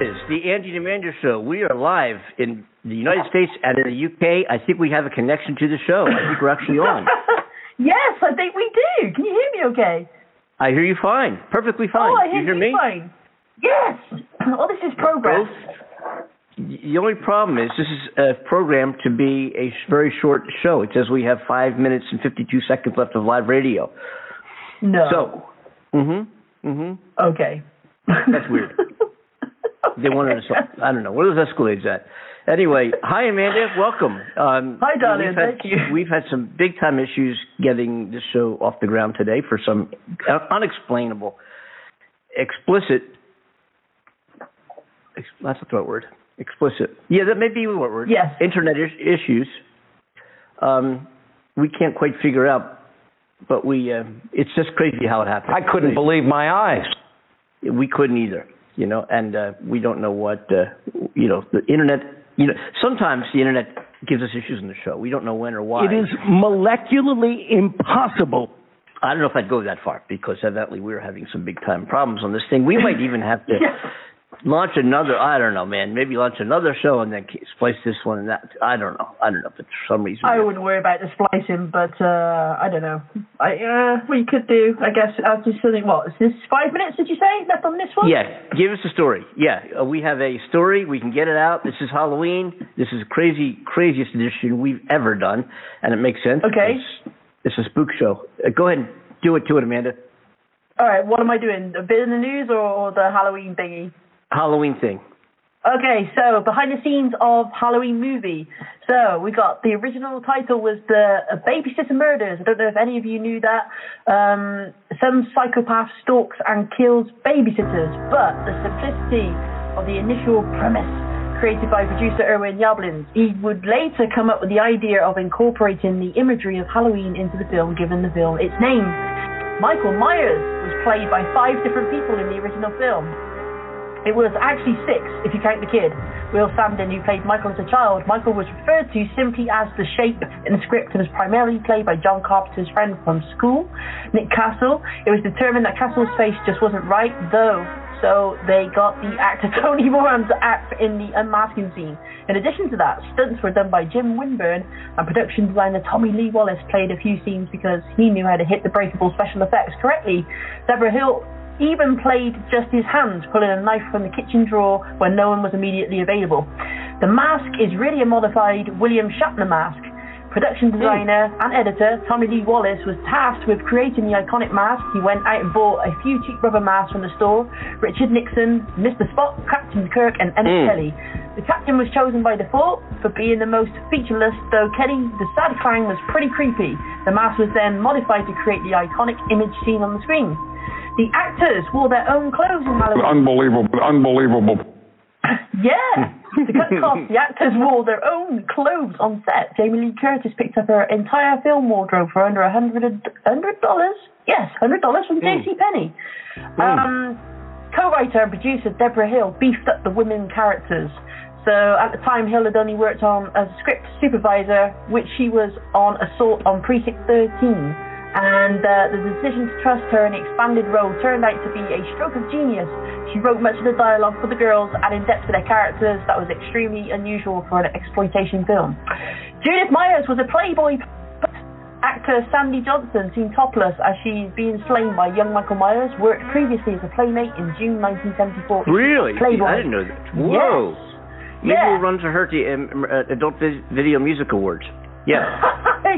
Is the Andy and Amanda Show. We are live in the United States and in the UK. I think we have a connection to the show. I think we're actually on. yes, I think we do. Can you hear me okay? I hear you fine. Perfectly fine. Oh, I you hear hear me? fine. Yes. Oh, this is progress. The only problem is this is a program to be a very short show. It says we have five minutes and 52 seconds left of live radio. No. So, mm-hmm, mm-hmm. Okay. That's weird. They wanted us. I don't know. What are those Escalades at? Anyway, hi Amanda, welcome. Um, Hi, darling. We've had, Thank you. We've had some big time issues getting this show off the ground today for some unexplainable, explicit. Ex, that's the right word. Explicit. Yeah, that may be the right word. Yes. Internet is, issues. Um, we can't quite figure out, but we. Uh, it's just crazy how it happened. I couldn't believe my eyes. we couldn't either you know and uh we don't know what uh you know the internet you know sometimes the internet gives us issues in the show. We don't know when or why. It is molecularly impossible. i don't know if i'd go that far because evidently we're having some big time problems on this thing. We might even have to launch another i don't know man maybe launch another show and then splice this one and that i don't know i don't know but for some reason I wouldn't worry about the splicing, but uh, I don't know. I uh, you could do, I guess, as just something. What is this? Five minutes? Did you say left on this one? Yeah, give us a story. Yeah, uh, we have a story. We can get it out. This is Halloween. This is crazy, craziest edition we've ever done, and it makes sense. Okay. because It's a spook show. Uh, go ahead and do it to it, Amanda. All right. What am I doing? A bit in the news or the Halloween thingy? Halloween thing. Okay, so behind the scenes of Halloween movie. So we got the original title was the Babysitter Murders. I don't know if any of you knew that. Um, some psychopath stalks and kills babysitters, but the simplicity of the initial premise created by producer Irwin Yablans, he would later come up with the idea of incorporating the imagery of Halloween into the film, giving the film its name. Michael Myers was played by five different people in the original film. It was actually six, if you count the kid. Will Sandin, who played Michael as a child. Michael was referred to simply as the Shape in the script and was primarily played by John Carpenter's friend from school, Nick Castle. It was determined that Castle's face just wasn't right, though, so they got the actor Tony Moran to act in the unmasking scene. In addition to that, stunts were done by Jim Winburn, and production designer Tommy Lee Wallace played a few scenes because he knew how to hit the breakable special effects correctly. Deborah Hill even played just his hands pulling a knife from the kitchen drawer when no one was immediately available. The mask is really a modified William Shatner mask. Production designer and editor Tommy Lee Wallace was tasked with creating the iconic mask. He went out and bought a few cheap rubber masks from the store. Richard Nixon, Mr. Spock, Captain Kirk, and Emmett Mm. Kelly. The captain was chosen by default for being the most featureless, though Kelly, the sad clown, was pretty creepy. The mask was then modified to create the iconic image seen on the screen. The actors wore their own clothes in Halloween. Unbelievable, unbelievable. Yeah. To cut costs, the actors wore their own clothes on set. Jamie Lee Curtis picked up her entire film wardrobe for under a hundred hundred dollars. Yes, hundred dollars from J.C. Penney. Um, co-writer and producer Deborah Hill beefed up the women characters. So at the time, Hill had only worked on as a script supervisor, which she was on Assault on Precinct 13 and uh, the decision to trust her in an expanded role turned out to be a stroke of genius. She wrote much of the dialogue for the girls, adding depth to their characters that was extremely unusual for an exploitation film. Judith Myers was a Playboy actor Sandy Johnson, seen topless as she's being slain by young Michael Myers, worked previously as a playmate in June 1974. Really? Playboy. I didn't know that. Whoa. Maybe Yeah. we'll run to her to um, Adult Video Music Awards. Yeah.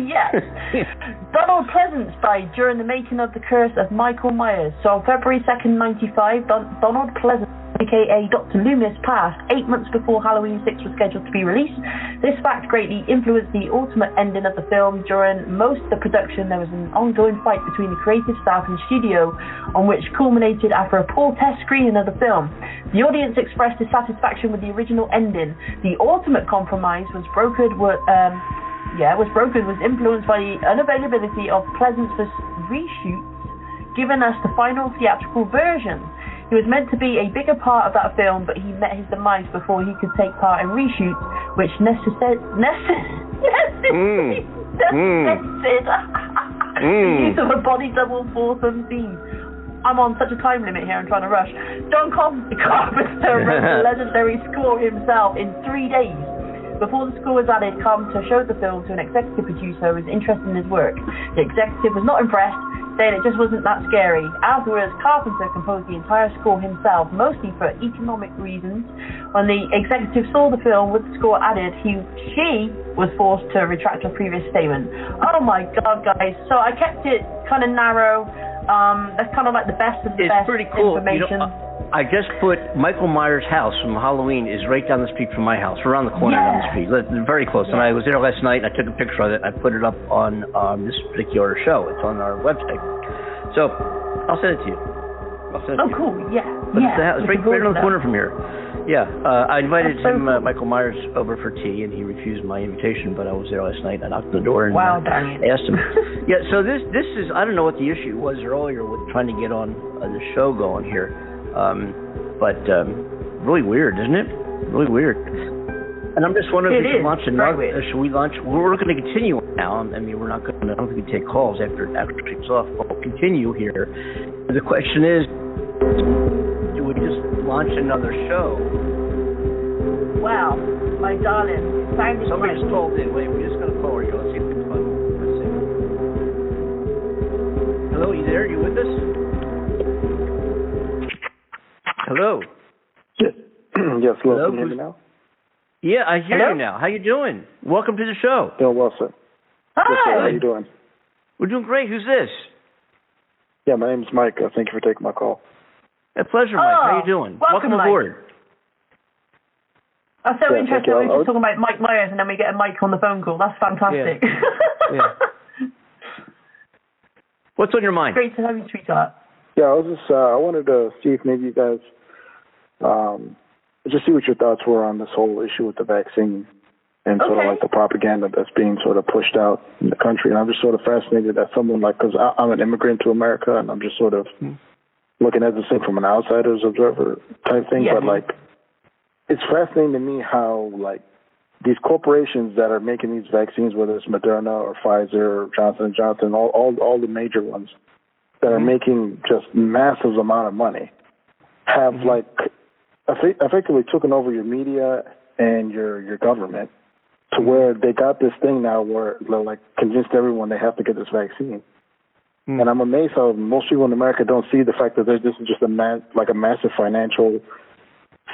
yes. Donald Pleasence died during the making of The Curse of Michael Myers. So on February 2nd, 95, Don- Donald Pleasence, aka Dr. Loomis, passed eight months before Halloween 6 was scheduled to be released. This fact greatly influenced the ultimate ending of the film. During most of the production, there was an ongoing fight between the creative staff and studio, on which culminated after a poor test screening of the film. The audience expressed dissatisfaction with the original ending. The ultimate compromise was brokered with, um, yeah, was broken was influenced by the unavailability of Pleasence for reshoots, giving us the final theatrical version. He was meant to be a bigger part of that film, but he met his demise before he could take part in reshoots, which necessitated Mm. Mm. the use of a body double for some scenes. I'm on such a time limit here. I'm trying to rush. John Carpenter wrote the legendary score himself in three days. Before the score was added, Carpenter showed the film to an executive producer who was interested in his work. The executive was not impressed, saying it just wasn't that scary. Afterwards, Carpenter composed the entire score himself, mostly for economic reasons. When the executive saw the film with the score added, he she was forced to retract her previous statement. Oh my god, guys! So I kept it kind of narrow. Um, that's kind of like the best of the It's best pretty cool. You information. know, I just put Michael Myers' house from Halloween is right down the street from my house, around the corner down the street, very close. And I was there last night. and I took a picture of it. I put it up on um, this particular show. It's on our website. So I'll send it to you. I'll send it oh, to you. cool. Yeah. But yeah. it's, the house, it's right, right on the corner from here. Yeah, uh, I invited so him, uh. Michael Myers, over for tea, and he refused my invitation. But I was there last night. I knocked on the door and Wow, uh, asked him. yeah, so this this is I don't know what the issue was earlier with trying to get on uh, the show going here, um, but um, really weird, isn't it? Really weird. And I'm just wondering It if we should launch another. weird. Should we launch? We're going to continue now. I mean, we're not going to. I don't think we take calls after after it kicks off. But we'll continue here. The question is, do we just launch another show? Wow, my darling. Sound is Somebody's great. called in. Wait, we're just going to call her. Let's see if it's fun. Let's see. Hello, you there? You with us? Hello. yes, hello. Hello, Can you hear me now? Yeah, I hear Hello? you now. How you doing? Welcome to the show. Doing well, sir. Yes, sir. How Hi. you doing? We're doing great. Who's this? Yeah, my name's Mike. Uh, thank you for taking my call. A pleasure, Mike. How you Oh, doing? welcome, Mike. aboard. I'm so Yeah, interested. thank. We're just talking about Mike Myers, and then we get a Mike on the phone call. That's fantastic. Yeah. What's on your mind? Great to have you, sweetheart. Yeah, I was just uh, I wanted to see if maybe you guys um just see what your thoughts were on this whole issue with the vaccine and sort Okay. of like the propaganda that's being sort of pushed out in the country. And I'm just sort of fascinated that someone like because I'm an immigrant to America and I'm just sort of hmm. looking at this thing from an outsider's observer type thing. Yeah. But like, it's fascinating to me how like these corporations that are making these vaccines, whether it's Moderna or Pfizer or Johnson and Johnson, all all all the major ones that are hmm. making just massive amount of money, have hmm. like effe- effectively taken over your media and your your government to mm-hmm. where they got this thing now where they're like convinced everyone they have to get this vaccine. Mm. And I'm amazed how most people in America don't see the fact that there's this is just a ma- like a massive financial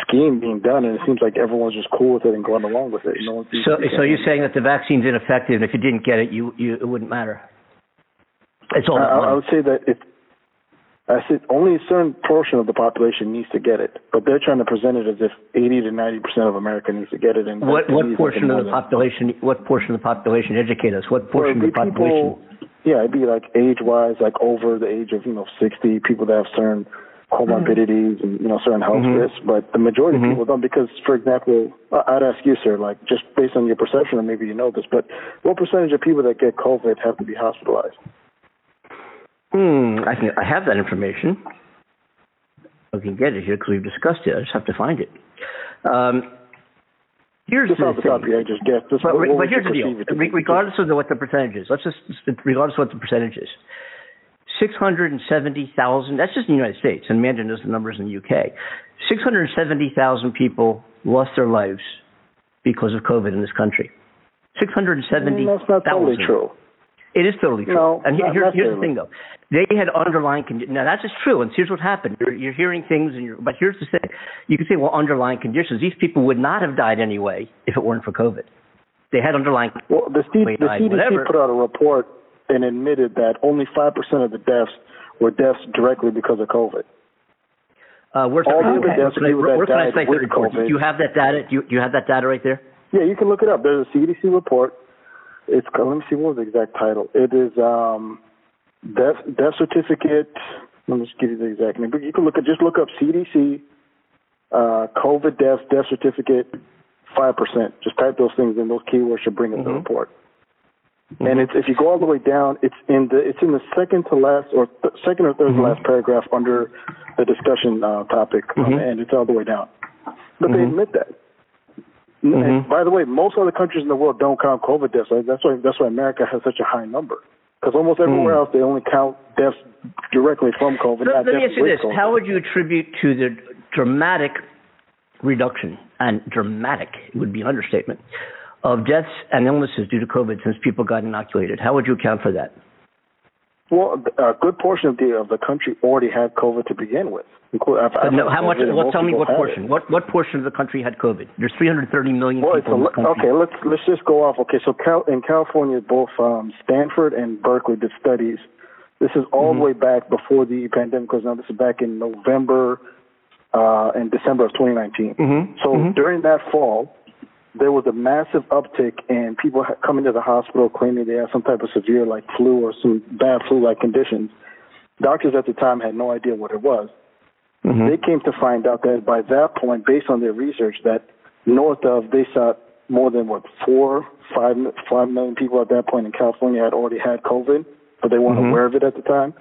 scheme being done, and it seems like everyone's just cool with it and going along with it. No one sees So, the so you're saying that the vaccine's ineffective, and if you didn't get it, you, you it wouldn't matter. It's all I, I would say that it. I said only a certain portion of the population needs to get it, but they're trying to present it as if 80 to 90 percent of America needs to get it. And What what portion of the population? What portion of the population? Educate us. What portion it'd of the population? people, yeah, it'd be like age-wise, like over the age of you know 60, people that have certain comorbidities and you know certain health Mhm. risks. But the majority Mhm. of people don't, because for example, I'd ask you, sir, like just based on your perception, or maybe you know this, but what percentage of people that get COVID have to be hospitalized? Hmm. I can. I have that information. I can get it here because we've discussed it. I just have to find it. Um, here's Just the off the top of thing. your head, just guess. Just But, what, but here's the deal. perceive it to Re- regardless of the, what the percentage is, let's just regardless of what the percentage is, six hundred and seventy thousand. That's just in the United States, and Amanda knows the numbers in the UK. Six hundred and seventy thousand people lost their lives because of COVID in this country. Six hundred and seventy Mm, That's not totally true. It is totally true. No, and not here's, here's the thing, though. They had underlying conditions. Now, that's just true. And here's what happened. You're, you're hearing things, and you're, but here's the thing. You can say, well, underlying conditions. These people would not have died anyway if it weren't for COVID. They had underlying. Well, the, C- the CDC whatever. put out a report and admitted that only five percent of the deaths were deaths directly because of COVID. Uh, that the report? Where deaths can I, where can I cite with report? Do you have that data? Do you, do you have that data right there? Yeah, you can look it up. There's a CDC report. It's let me see what was the exact title. It is um, death death certificate. Let me just give you the exact name. But you can look at just look up CDC uh, COVID deaths death certificate five percent. Just type those things in. Those keywords should bring up the Mhm. report. And it's if you go all the way down, it's in the it's in the second to last or th- second or 3rd Mhm. to last paragraph under the discussion uh, topic, the end. It's all the way down. But they Mhm. admit that. And by the way, most other countries in the world don't count COVID deaths. That's why that's why America has such a high number. Because almost everywhere Mm. else they only count deaths directly from COVID, So not let me ask you this: COVID. How would you attribute to the dramatic reduction and dramatic it would be an understatement of deaths and illnesses due to COVID since people got inoculated? How would you account for that? Well, a good portion of the of the country already had COVID to begin with. I've- I've no, how much? Well, tell me what portion. What what portion of the country had COVID? There's 330 million Well, it's a, people in the country. okay. Let's let's just go off. Okay, so Cal- in California, both um, Stanford and Berkeley did studies. This is all Mm-hmm. the way back before the pandemic, because now this is back in November uh, and December of 2019. Mhm, So mhm. during that fall, there was a massive uptick in people coming to the hospital claiming they had some type of severe like flu or some bad flu-like conditions. Doctors at the time had no idea what it was. Mhm. They came to find out that by that point, based on their research, that north of they saw more than what four, five, five million people at that point in California had already had COVID, but they weren't Mhm. aware of it at the time.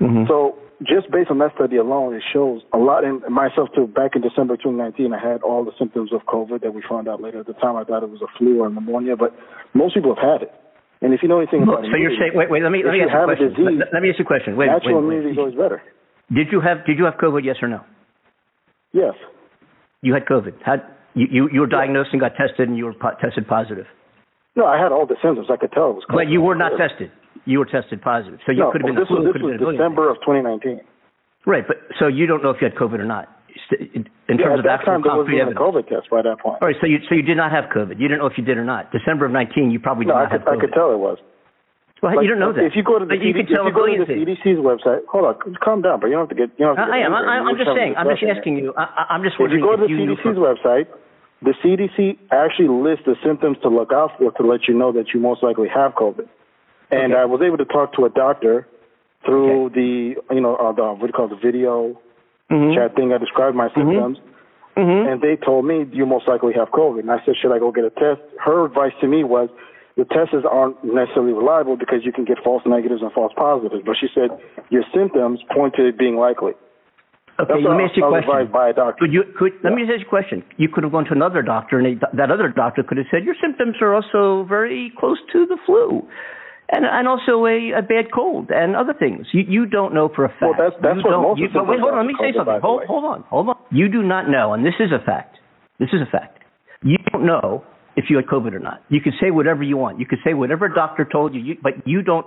Mhm. So just based on that study alone, it shows a lot. In myself too, back in December 2019, I had all the symptoms of COVID that we found out later. At the time, I thought it was a flu or pneumonia, but most people have had it. And if you know anything about so you're saying, wait, wait, let me let me ask you a question. disease, let, let me ask you a question. Wait, natural wait, immunity is always better. Did you have did you have COVID? Yes or no? Yes. You had COVID. Had you you, you were diagnosed and got tested and you were po- tested positive. No, I had all the symptoms. I could tell it was COVID. But you were not tested. You were tested positive. So you no, could have been this the flu. was, this was December of 2019. Right, but so you don't know if you had COVID or not. In in Yeah, terms at of that actual time, there wasn't a. COVID test by that point. All right, so you so you did not have COVID. You didn't know if you did or not. December of 19, you probably did No, I not could, have I could tell it was. well, Like, you don't know that. If you go to the But CD you go to the. CDC's website, hold on, calm down, but you don't have to get. You don't have to I am. I, I'm We're just saying. I'm just asking you. I, I- I'm just here. If you go to the if you knew CDC's website, the CDC actually lists the symptoms to look out for to let you know that you most likely have COVID. And Okay. I was able to talk to a doctor through the, you know, uh, the what do you call it, the video Mhm. chat thing. I described my symptoms. Mhm. and they told me you most likely have COVID. And I said, should I go get a test? Her advice to me was the tests aren't necessarily reliable because you can get false negatives and false positives. But she said your symptoms point to it being likely. Okay, That's let me ask you a question. by a doctor. Could you could let me just ask you a question? You could have gone to another doctor, and that other doctor could have said your symptoms are also very close to the flu, and and also a, a bad cold and other things. You you don't know for a fact. Well, that's- that's you what most you, of the but wait, hold on. Let me say something. Hold hold on, hold on. You do not know, and this is a fact. This is a fact. You don't know if you had COVID or not. You can say whatever you want. You can say whatever a doctor told you, you but you don't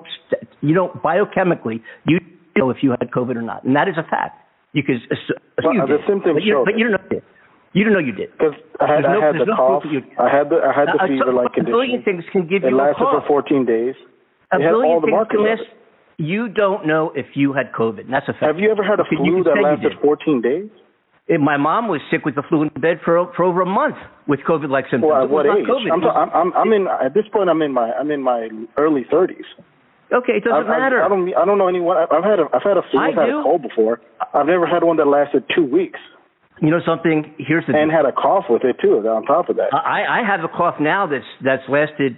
you don't biochemically you know if you had COVID or not, and that is a fact. You could assume Well, you uh, the did, symptoms but you, but you don't know you did. You don't know you did. Because I had, There's I had the no cough, I had the, I had the uh, uh, A- a- fever-like a billion condition. things can give It you a lasted for 14 days. A had billion things markers can of last. it. You don't know if you had COVID. And that's a fact. Have you ever had a You you flu that lasted 14 days? Eh, My mom was sick with the flu in bed for for over a month with COVID-like symptoms. Well, at what age? COVID. I'm, I'm, I'm, in at this point. I'm in my I'm in my early 30s. okay, it doesn't I, I- matter. I, don't. I don't know anyone. I- I've had a. I've had a flu. I I've had do. a cold before. I've never had one that lasted two weeks you know something? Here's the and had a cough with it too. On top of that. I I have a cough now that's that's lasted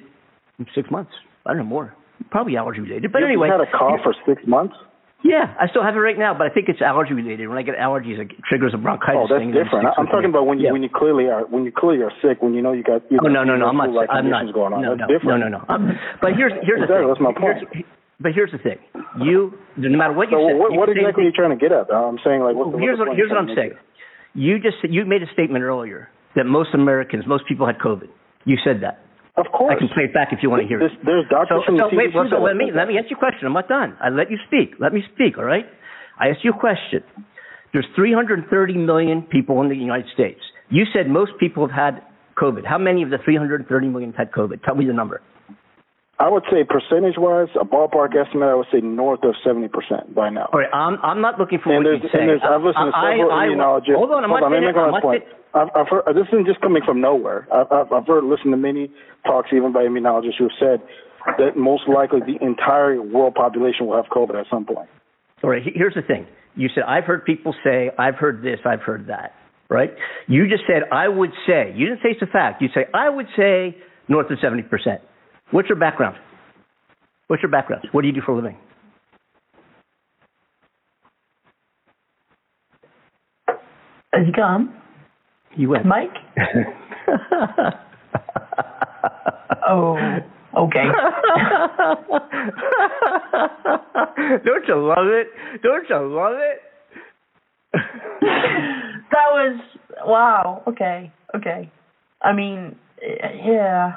six months. I don't know more. Probably allergy related. But anyway, you anyway, had a cough for six months. Yeah, I still have it right now, but I think it's allergy related. When I get allergies, it triggers a bronchitis Oh, that's thing. and then it different. I'm talking about when you Yeah. when you clearly are when you clearly are sick when you know you got. You Oh no no no! I'm not. Flu-like I'm not. going on. No that's no, different. no no no. Um, but here's here's the thing. that's my point. Here's- but here's the thing. You no matter what you So say. what, what exactly are you trying to get at? I'm saying like. What's the, here's what here's what I'm saying. You just you made a statement earlier that most Americans, most people had COVID. You said that. Of course. I can play it back if you want to hear it. There's doctors So, so wait, well, so let me let me answer your question. I'm not done. I let you speak. Let me speak. All right. I asked you a question. There's 330 million people in the United States. You said most people have had COVID. How many of the 330 million have had COVID? Tell me the number. I would say percentage-wise, a ballpark estimate, I would say north of 70% by now. All right. I'm I'm not looking for And what you say. and there's, I've listened to several I- I- immunologists. Hold on. I'm not let me saying make it. my I'm not point. saying- I've, I've heard, this isn't just coming from nowhere. I've, I've, I've heard, listened to many talks even by immunologists who have said that most likely the entire world population will have COVID at some point. All right, here's the thing. You said, I've heard people say, I've heard this, I've heard that, right? You just said, I would say. You didn't say it's a fact. You say, I would say north of 70%. What's your background? What's your background? What do you do for a living? He gone? You went. Mike? Oh, okay. Don't you love it? Don't you love it? that was wow. Okay, okay. I mean, yeah.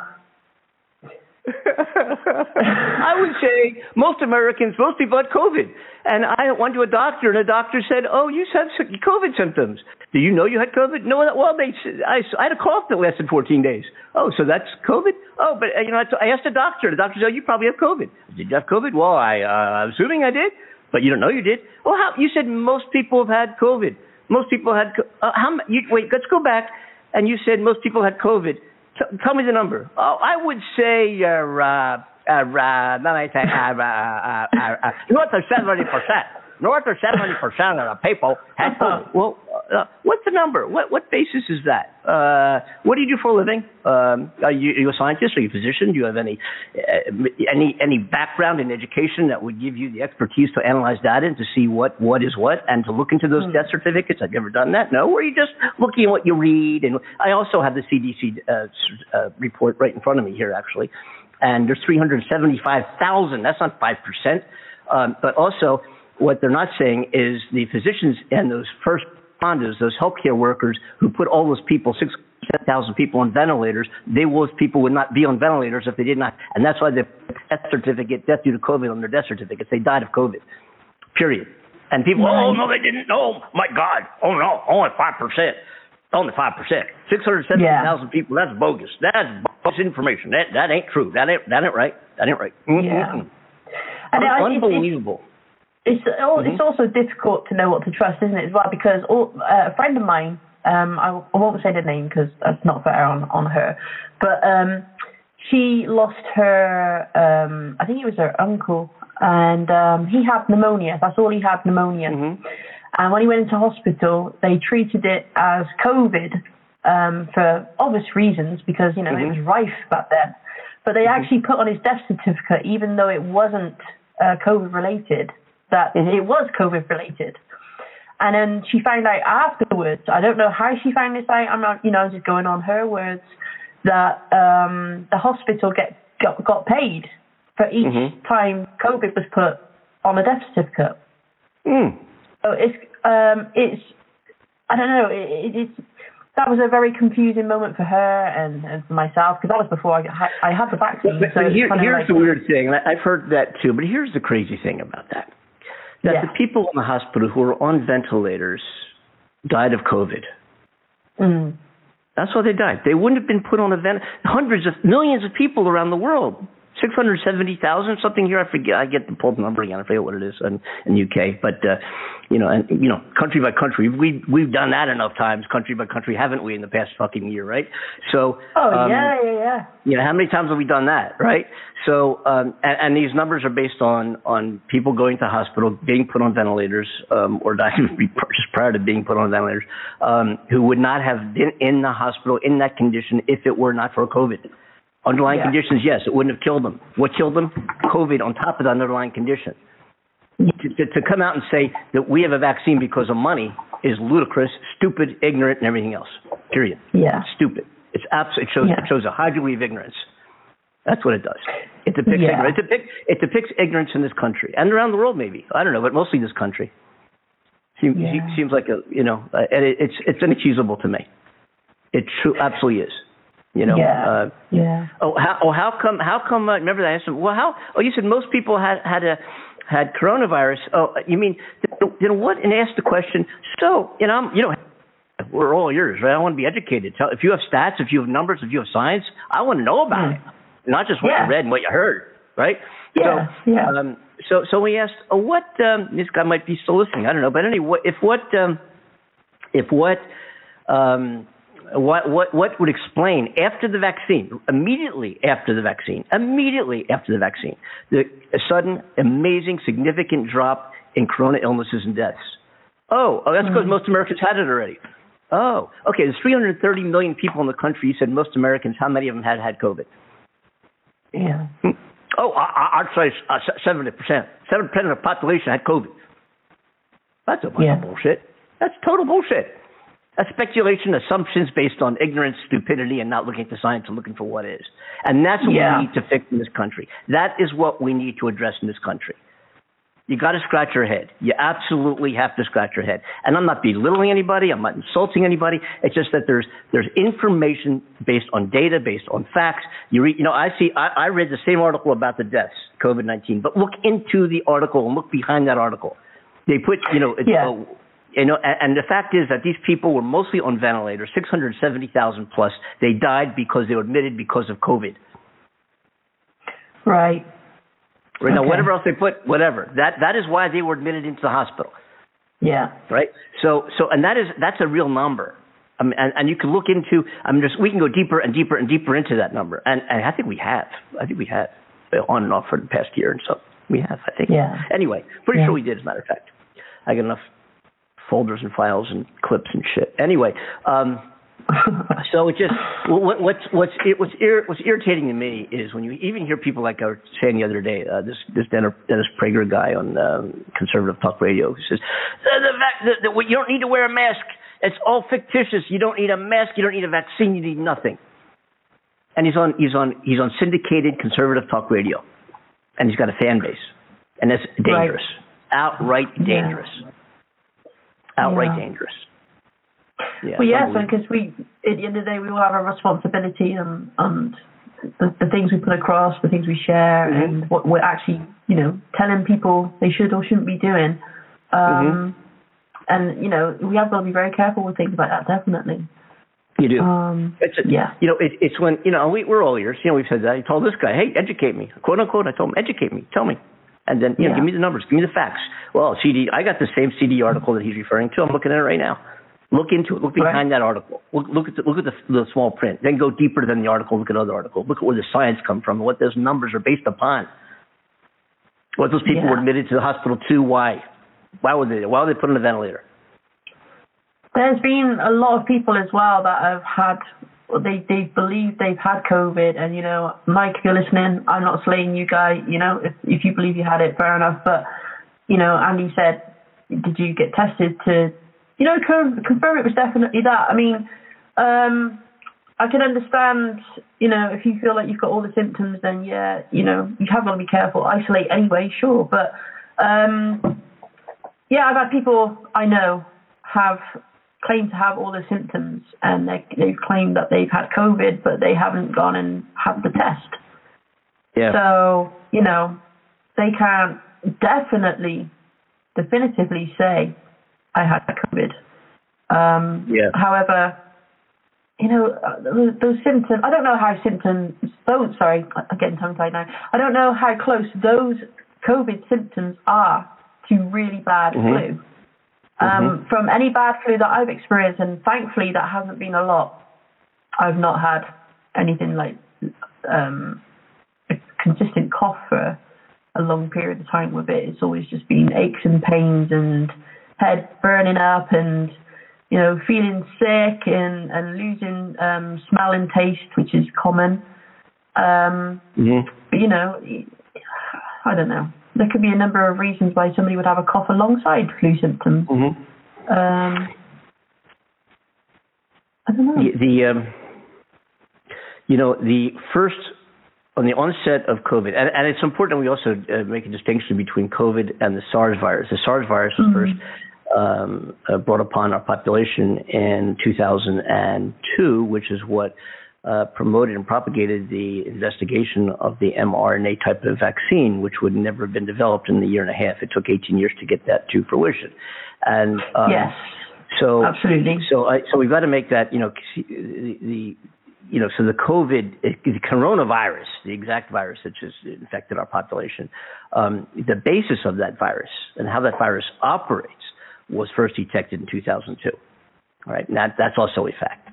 I would say most Americans, most people had COVID. And I went to a doctor, and the doctor said, "Oh, you have COVID symptoms. Do you know you had COVID?" No. Well, they, I, I had a cough that lasted 14 days. Oh, so that's COVID? Oh, but you know, I asked the doctor. The doctor said, "Oh, you probably have COVID." Did you have COVID? Well, I, uh, I'm assuming I did, but you don't know you did. Well, how? You said most people have had COVID. Most people had. Uh, how? You, wait, let's go back. And you said most people had COVID. T- tell me the number. Oh, I would say uh, uh, uh, let me say, uh, uh, uh, uh, uh, north of seventy percent. North of seventy percent of the people had COVID. Well, uh, what's the number? What what basis is that? Uh, what do you do for a living? Um, are, you, are you a scientist? Are you a physician? Do you have any uh, any any background in education that would give you the expertise to analyze data and to see what what is what and to look into those mm. death certificates? I've never done that. No, or are you just looking at what you read? And I also have the CDC uh, uh, report right in front of me here, actually. And there's 375,000. That's not five percent. Um, but also, what they're not saying is the physicians and those first responders, those healthcare workers who put all those people, 6,000 people on ventilators, they, those people would not be on ventilators if they did not. And that's why the death certificate, death due to COVID on their death certificates, they died of COVID. Period. And people, oh, no, they didn't. Oh, my God. Oh, no, only 5%. Only 5%. 670,000 yeah. people, that's bogus. That's bogus information. That, that ain't true. That ain't, that ain't right. That ain't right. Mm-hmm. Yeah. And Unbelievable. It's, it's mm-hmm. it's also difficult to know what to trust, isn't it? As well, because all, uh, a friend of mine, um, I, I won't say the name because that's not fair on on her, but um, she lost her. Um, I think it was her uncle, and um, he had pneumonia. That's all he had, pneumonia. Mm-hmm. And when he went into hospital, they treated it as COVID um, for obvious reasons because you know mm-hmm. it was rife back then. But they mm-hmm. actually put on his death certificate, even though it wasn't uh, COVID related that mm-hmm. it was COVID related. And then she found out afterwards, I don't know how she found this out, I'm not, you know, I'm just going on her words, that um, the hospital get, got, got paid for each mm-hmm. time COVID was put on a death certificate. Mm. So it's, um, it's, I don't know, it, it, it's, that was a very confusing moment for her and, and for myself because that was before I, I had the vaccine. But, but, so here, here's like, the weird thing, and I've heard that too. But here's the crazy thing about that: that yeah. the people in the hospital who were on ventilators died of COVID. Mm. That's why they died. They wouldn't have been put on a vent. Hundreds of millions of people around the world 670,000 something here. I forget. I get the pull number again. I forget what it is in, in UK. But, uh, you know, and, you know, country by country, we, we've done that enough times, country by country, haven't we, in the past fucking year, right? So, oh, um, yeah, yeah, yeah. You know, how many times have we done that, right? So, um, and, and these numbers are based on, on people going to hospital, being put on ventilators, um, or dying just prior to being put on ventilators, um, who would not have been in the hospital in that condition if it were not for COVID. Underlying yeah. conditions, yes, it wouldn't have killed them. What killed them? COVID on top of the underlying condition. To, to, to come out and say that we have a vaccine because of money is ludicrous, stupid, ignorant, and everything else. Period. Yeah. stupid. It's absolutely, it shows, yeah. it shows a high degree of ignorance. That's what it does. It depicts yeah. ignorance. It depicts, it depicts ignorance in this country and around the world, maybe. I don't know, but mostly this country. Seems, yeah. seems like a, you know, uh, it, it's, it's inexcusable to me. It true, absolutely is. You know. Yeah. Uh, yeah. Oh, how? Oh, how come? How come? Uh, remember that I asked him. Well, how? Oh, you said most people had had a had coronavirus. Oh, you mean you know what? And asked the question. So you know, I'm, you know, we're all yours, right? I want to be educated. Tell if you have stats, if you have numbers, if you have science, I want to know about mm. it, not just what yeah. you read and what you heard, right? Yeah. So, yeah. Um, so so we asked, oh, what? Um, this guy might be still listening. I don't know, but anyway, if what um, if what um, what, what, what would explain after the vaccine, immediately after the vaccine, immediately after the vaccine, the sudden, amazing, significant drop in corona illnesses and deaths? Oh, oh that's because mm-hmm. most Americans had it already. Oh, okay. There's 330 million people in the country. You said most Americans. How many of them had had COVID? Yeah. Hmm. Oh, I, I'd say uh, 70%. 7% of the population had COVID. That's a bunch yeah. of bullshit. That's total bullshit a speculation, assumptions based on ignorance, stupidity, and not looking at the science and looking for what is. And that's what yeah. we need to fix in this country. That is what we need to address in this country. you got to scratch your head. You absolutely have to scratch your head. And I'm not belittling anybody. I'm not insulting anybody. It's just that there's there's information based on data, based on facts. You read, you know, I see. I, I read the same article about the deaths, COVID nineteen, but look into the article and look behind that article. They put, you know, it's, Yeah. uh, you know, and, and the fact is that these people were mostly on ventilators, 670,000 plus. They died because they were admitted because of COVID. Right. Right now, whatever else they put, whatever. That that is why they were admitted into the hospital. Yeah. right? So, so, and that is that's a real number. I mean, and, and you can look into. I mean, just we can go deeper and deeper and deeper into that number, and, and I think we have. I think we have uh, on and off for the past year and so. We have, I think. Yeah. Anyway, pretty Yeah. sure we did. As a matter of fact, I got enough folders and files and clips and shit. Anyway, um, so it just what, what's what's it, what's ir, what's irritating to me is when you even hear people like I was saying the other day, uh, this this Dennis, Prager guy on um, conservative talk radio who says the, the fact that, that you don't need to wear a mask. It's all fictitious. You don't need a mask. You don't need a vaccine. You need nothing. And he's on he's on he's on syndicated conservative talk radio, and he's got a fan base, and that's dangerous, outright Yeah. Dangerous, outright Yeah. dangerous. Yeah, Well, yes, because we, at the end of the day, we all have a responsibility and, and the, the things we put across, the things we share, Mhm. and what we're actually, you know, telling people they should or shouldn't be doing. Um, And, you know, we have got to be very careful with things like that, definitely. you do. Um, It's a, yeah. You know, it, it's when you know we, we're all ears. You know, we've said that. I told this guy, "Hey, educate me," quote unquote. I told him, "Educate me, tell me," and then you know, Yeah. give me the numbers, give me the facts. Well, CD, I got the same CD article that he's referring to. I'm looking at it right now. Look into it. Look behind that article. Look, look at the, look at the, the small print. Then go deeper than the article. Look at other articles. Look at where the science come from. What those numbers are based upon. What those people Yeah. were admitted to the hospital to. Why? Why were they? Why were they put on a ventilator? There's been a lot of people as well that have had, well, they they believe they've had COVID, and you know, Mike, if you're listening, I'm not slaying you, guy. You know, if if you believe you had it, fair enough. But you know, Andy said, did you get tested to, you know, confirm it was definitely that? I mean, um, I can understand, you know, if you feel like you've got all the symptoms, then yeah, you know, you have got to be careful. Isolate anyway, sure, but um, yeah, I've had people I know have claimed to have all the symptoms and they, they've claimed that they've had COVID, but they haven't gone and had the test. Yeah. So, you know, they can't definitely, definitively say, I had COVID. Um, Yeah. However, you know, those, those symptoms, I don't know how symptoms, those, sorry, I'm getting tongue tied now. I don't know how close those COVID symptoms are to really bad Mhm. flu. Um, From any bad flu that I've experienced, and thankfully that hasn't been a lot, I've not had anything like um, a consistent cough for a long period of time with it. It's always just been aches and pains and head burning up and you know feeling sick and and losing um, smell and taste, which is common. Um, hmm but you know, I don't know. There could be a number of reasons why somebody would have a cough alongside flu symptoms. hmm Um, I don't know. The, the um, you know, the first on the onset of COVID, and, and it's important we also uh, make a distinction between COVID and the SARS virus. The SARS virus was Mhm. first um, uh, brought upon our population in 2002, which is what uh, promoted and propagated the investigation of the mRNA type of vaccine, which would never have been developed in a year and a half. It took 18 years to get that to fruition. And um, yes, so absolutely. so I, so we've got to make that you know the, the you know so the COVID the coronavirus the exact virus that just infected our population um, the basis of that virus and how that virus operates was first detected in 2002 all right and that that's also a fact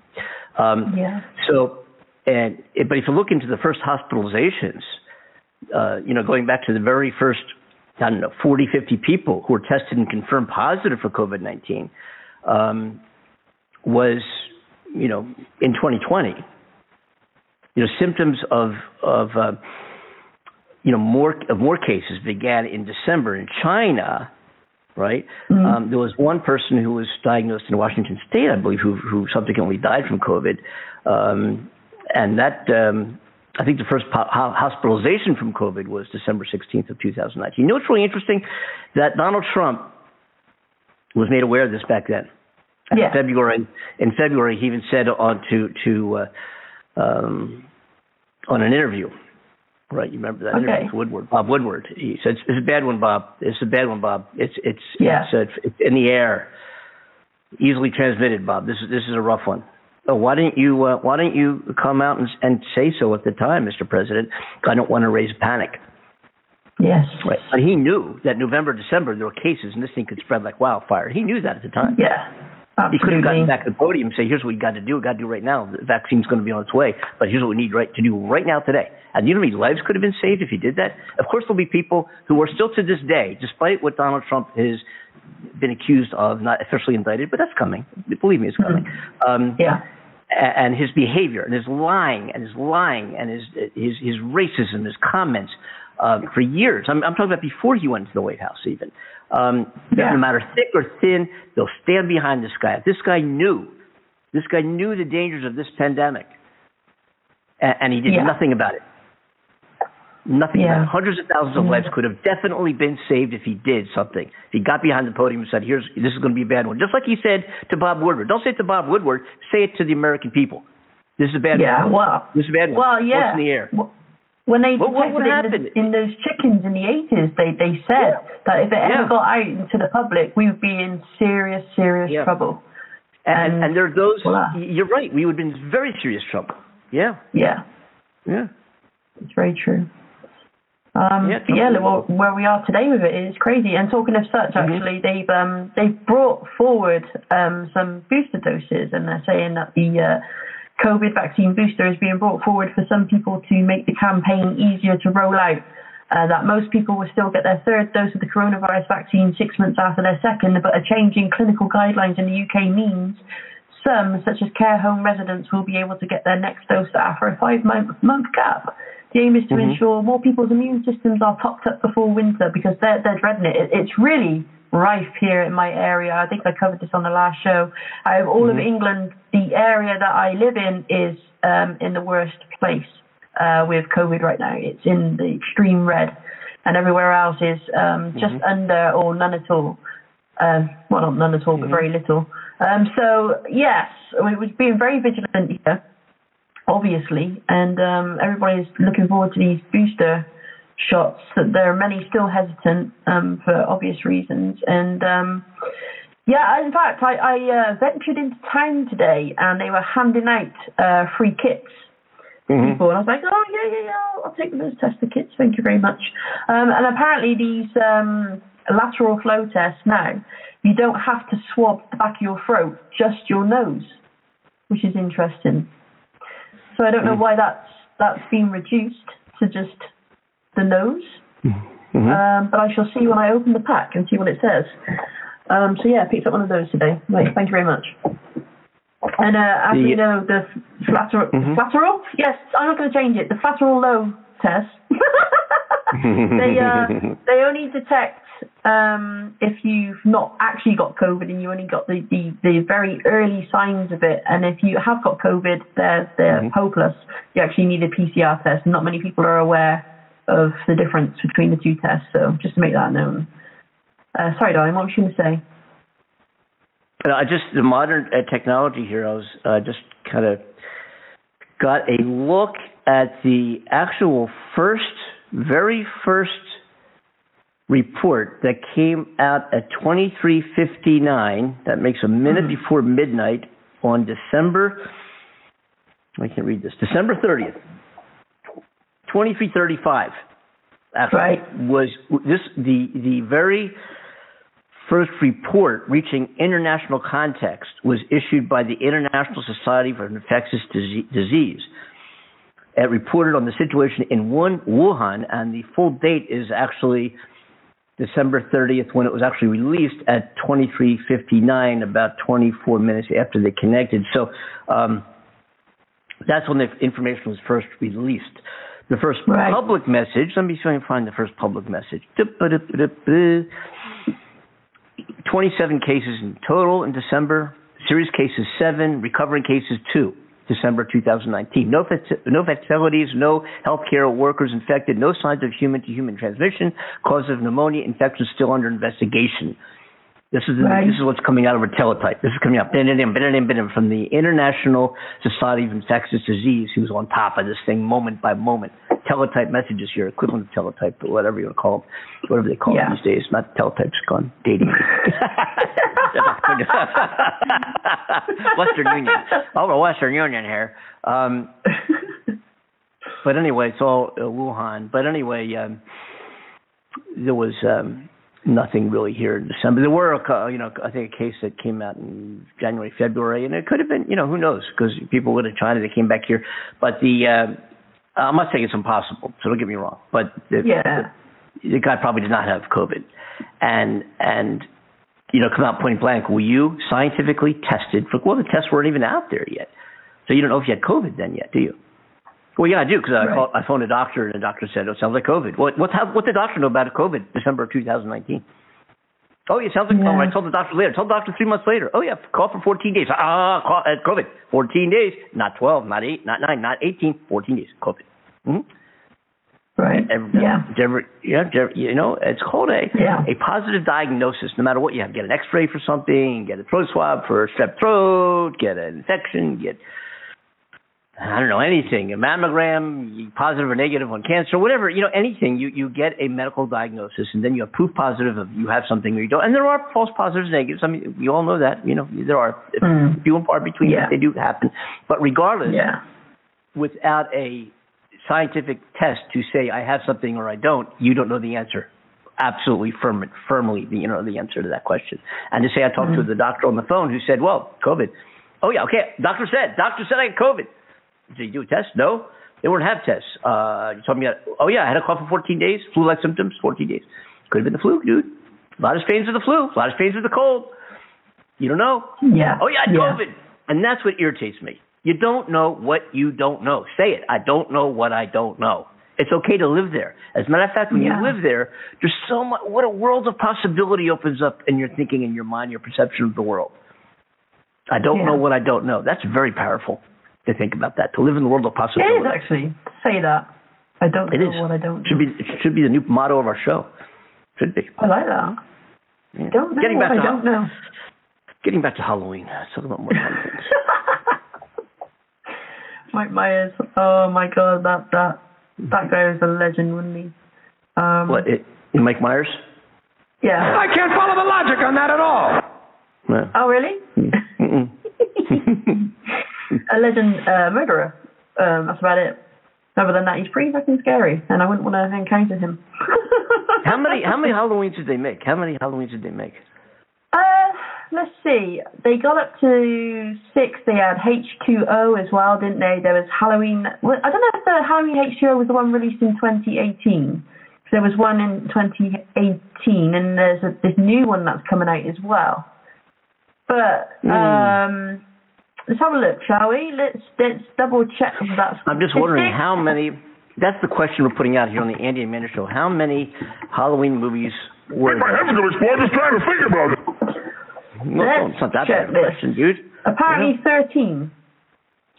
um, Yeah. so and but if you look into the first hospitalizations uh, you know going back to the very first I don't know 40 50 people who were tested and confirmed positive for COVID-19 um, was, you know, in 2020. You know, symptoms of of uh, you know more of more cases began in December in China, right? Mhm. Um, there was one person who was diagnosed in Washington State, I believe, who who subsequently died from COVID, um, and that um, I think the first po- hospitalization from COVID was December 16th of 2019. You know it's really interesting? That Donald Trump was made aware of this back then. And Yeah. In February, in February, he even said on to to uh, um, on an interview, right? You remember that Okay. interview with Woodward, Bob Woodward. He said, "It's a bad one, Bob. It's a bad one, Bob. It's it's Yeah. it's, uh, it's in the air, easily transmitted, Bob. This is this is a rough one." Oh, why didn't you uh, why didn't you come out and, and say so at the time, Mr. President? I don't want to raise panic. Yes. Right. But he knew that November, December there were cases and this thing could spread like wildfire. He knew that at the time. Yeah. He could have gotten back to the podium and say, "Here's what we got to do. We got to do right now. The vaccine's going to be on its way, but here's what we need right to do right now today." And you know how many lives could have been saved if he did that? Of course, there'll be people who are still to this day, despite what Donald Trump has been accused of, not officially indicted, but that's coming. Believe me, it's coming. Um, Yeah. and his behavior and his lying and his lying and his his his racism, his comments um, for years. I'm, I'm talking about before he went to the White House, even. Um, Yeah. No matter thick or thin, they'll stand behind this guy. This guy knew, this guy knew the dangers of this pandemic, and, and he did Yeah. nothing about it. Nothing Yeah. about it. Hundreds of thousands of lives could have definitely been saved if he did something. If he got behind the podium and said, "Here's this is going to be a bad one," just like he said to Bob Woodward. Don't say it to Bob Woodward. Say it to the American people. This is a bad Yeah. one. Well. This is a bad one. Well, yeah. What's in the air? Wh- When they What- what would it in, the, in those chickens in the 80s, they, they said that if it Yeah. ever got out into the public, we would be in serious, serious Yeah. trouble. And, And and there are those. voila. You're right. We would be in very serious trouble. Yeah. Yeah, Yeah. it's very true. Um, Yeah, but yeah, well, where we are today with it is crazy. And talking of such, Mhm. actually, they've um, they've brought forward um, some booster doses, and they're saying that the uh, COVID vaccine booster is being brought forward for some people to make the campaign easier to roll out. Uh, that most people will still get their third dose of the coronavirus vaccine six months after their second, but a change in clinical guidelines in the UK means some, such as care home residents, will be able to get their next dose after a five month month gap. The aim is to Mhm. ensure more people's immune systems are topped up before winter because they're, they're dreading it. it. It's really rife here in my area. I think I covered this on the last show. Out of all of Mhm. England, the area that I live in is um, in the worst place uh, with COVID right now. It's in the extreme red, and everywhere else is um, just under or none at all. Um, well, not none at all, but very little. Um, so yes, we was being very vigilant here, obviously, and um, everybody's looking forward to these booster shots. That there are many still hesitant um, for obvious reasons, and um, yeah, in fact, I, I uh, ventured into town today, and they were handing out uh, free kits Mhm. people, and I was like, oh yeah, yeah, yeah, I'll, take those tester kits. Thank you very much. Um, and apparently these um, lateral flow tests now, you don't have to swab the back of your throat, just your nose, which is interesting. So I don't know why that's that's been reduced to just the nose. Mhm. Um, but I shall see when I open the pack and see what it says. Um, so yeah, I picked up one of those today. Right, thank you very much. And uh, as you know, the flateral, Mhm. flateral? Yes, I'm not going to change it. The flateral low test. they uh, they only detect um, if you've not actually got COVID and you only got the, the, the very early signs of it. And if you have got COVID, they're they're Mhm. hopeless. You actually need a PCR test. Not many people are aware of the difference between the two tests. So just to make that known. Uh, sorry, darling, what was you going to say? I just the modern uh, technology here. I was uh, just kind of got a look at the actual first, very first report that came out at 23:59. That makes a minute Mhm. before midnight on December. I can't read this. December 30th, 23:35. Actually, Right. was this the the very first report reaching international context was issued by the International Society for Infectious Disease. It reported on the situation in one Wuhan, and the full date is actually December 30th when it was actually released at 23:59, about 24 minutes after they connected. So um, that's when the information was first released. The first Right. public message. Let me see if I can find the first public message. 27 cases in total in December. Serious cases seven. Recovering cases two. December 2019. No, no fatalities, no healthcare workers infected, no signs of human-to-human transmission. Cause of pneumonia infection still under investigation. This is Right. this is what's coming out of a teletype. This is coming out from the International Society of Infectious Disease, who's on top of this thing moment by moment. Teletype messages here, equivalent to teletype, but whatever you want to call them, whatever they call Yeah. them these days. Not teletype's gone dating. Western Union. Over Western Union here. Um, but anyway, it's all uh, Wuhan. But anyway, um, there was um, nothing really here in December. There were, a, you know, I think a case that came out in January, February, and it could have been, you know, who knows? Because people went to China, they came back here. But the, uh, I'm not saying it's impossible, so don't get me wrong. But the, Yeah. the guy probably did not have COVID, and and you know, come out point blank. Were you scientifically tested for? Well, the tests weren't even out there yet, so you don't know if you had COVID then yet, do you? Well, yeah, I do because I, Right. called, I phoned a doctor and the doctor said, "Oh, it sounds like COVID." What what how, what did the doctor know about COVID? December of 2019. Oh, it sounds like. Oh, Yeah. I told the doctor later. I told the doctor three months later. Oh yeah, call for 14 days. Ah, call, uh, COVID. 14 days, not 12, not eight, not nine, not 18. 14 days. COVID. hmm Right. Every, Yeah. every- yeah, every- you know, it's called a Yeah. a positive diagnosis. No matter what you have, get an X-ray for something, get a throat swab for strep throat, get an infection, get I don't know anything, a mammogram, positive or negative on cancer, whatever, you know, anything. You you get a medical diagnosis, and then you have proof positive of you have something or you don't. And there are false positives, and negatives. I mean, we all know that. You know, there are Mm. few and far between. Yeah. They do happen. But regardless, Yeah. without a scientific test to say I have something or I don't, you don't know the answer. Absolutely firm, firmly, you know the answer to that question. And to say I talked to the doctor on the phone who said, "Well, COVID." Oh yeah, okay. Doctor said. Doctor said I had COVID. Did you do a test? No. They wouldn't have tests. Uh, you told me. That, oh yeah, I had a cough for 14 days, flu-like symptoms, 14 days. Could have been the flu, dude. A lot of strains of the flu, a lot of strains of the cold. You don't know. Yeah. Oh yeah, had yeah. COVID. And that's what irritates me. You don't know what you don't know. Say it. I don't know what I don't know. It's okay to live there. As a matter of fact, when Yeah. you live there, there's so much. What a world of possibility opens up in your thinking, in your mind, your perception of the world. I don't Yeah. know what I don't know. That's very powerful to think about that. To live in the world of It possibility. is actually. Say that. I don't It know is. what I don't Should be. It should be the new motto of our show. Should be. I like that. Yeah. Don't know Getting what back I to don't know. getting back to Halloween. Let's talk about more fun things. Mike Myers. Oh my god, that that that guy was a legend, wasn't he? Um, What? It, Mike Myers? Yeah. I can't follow the logic on that at all. No. Oh really? Mm-mm. a legend uh, murderer. Um, that's about it. Other than that, he's pretty fucking scary, and I wouldn't want to encounter him. How many how many Halloweens did they make? How many Halloweens did they make? Uh, let's see. They got up to six. They had H2O as well, didn't they? There was Halloween. Well, I don't know if the Halloween H2O was the one released in 2018. There was one in 2018, and there's a, this new one that's coming out as well. But Hmm. um, let's have a look, shall we? Let's let's double check that. I'm just wondering how many. That's the question we're putting out here on the Andy and Amanda show. How many Halloween movies were My there? heaven's gonna explode. Just trying to think about it. No, no, it's not that check bad a this. question, dude. Apparently 13.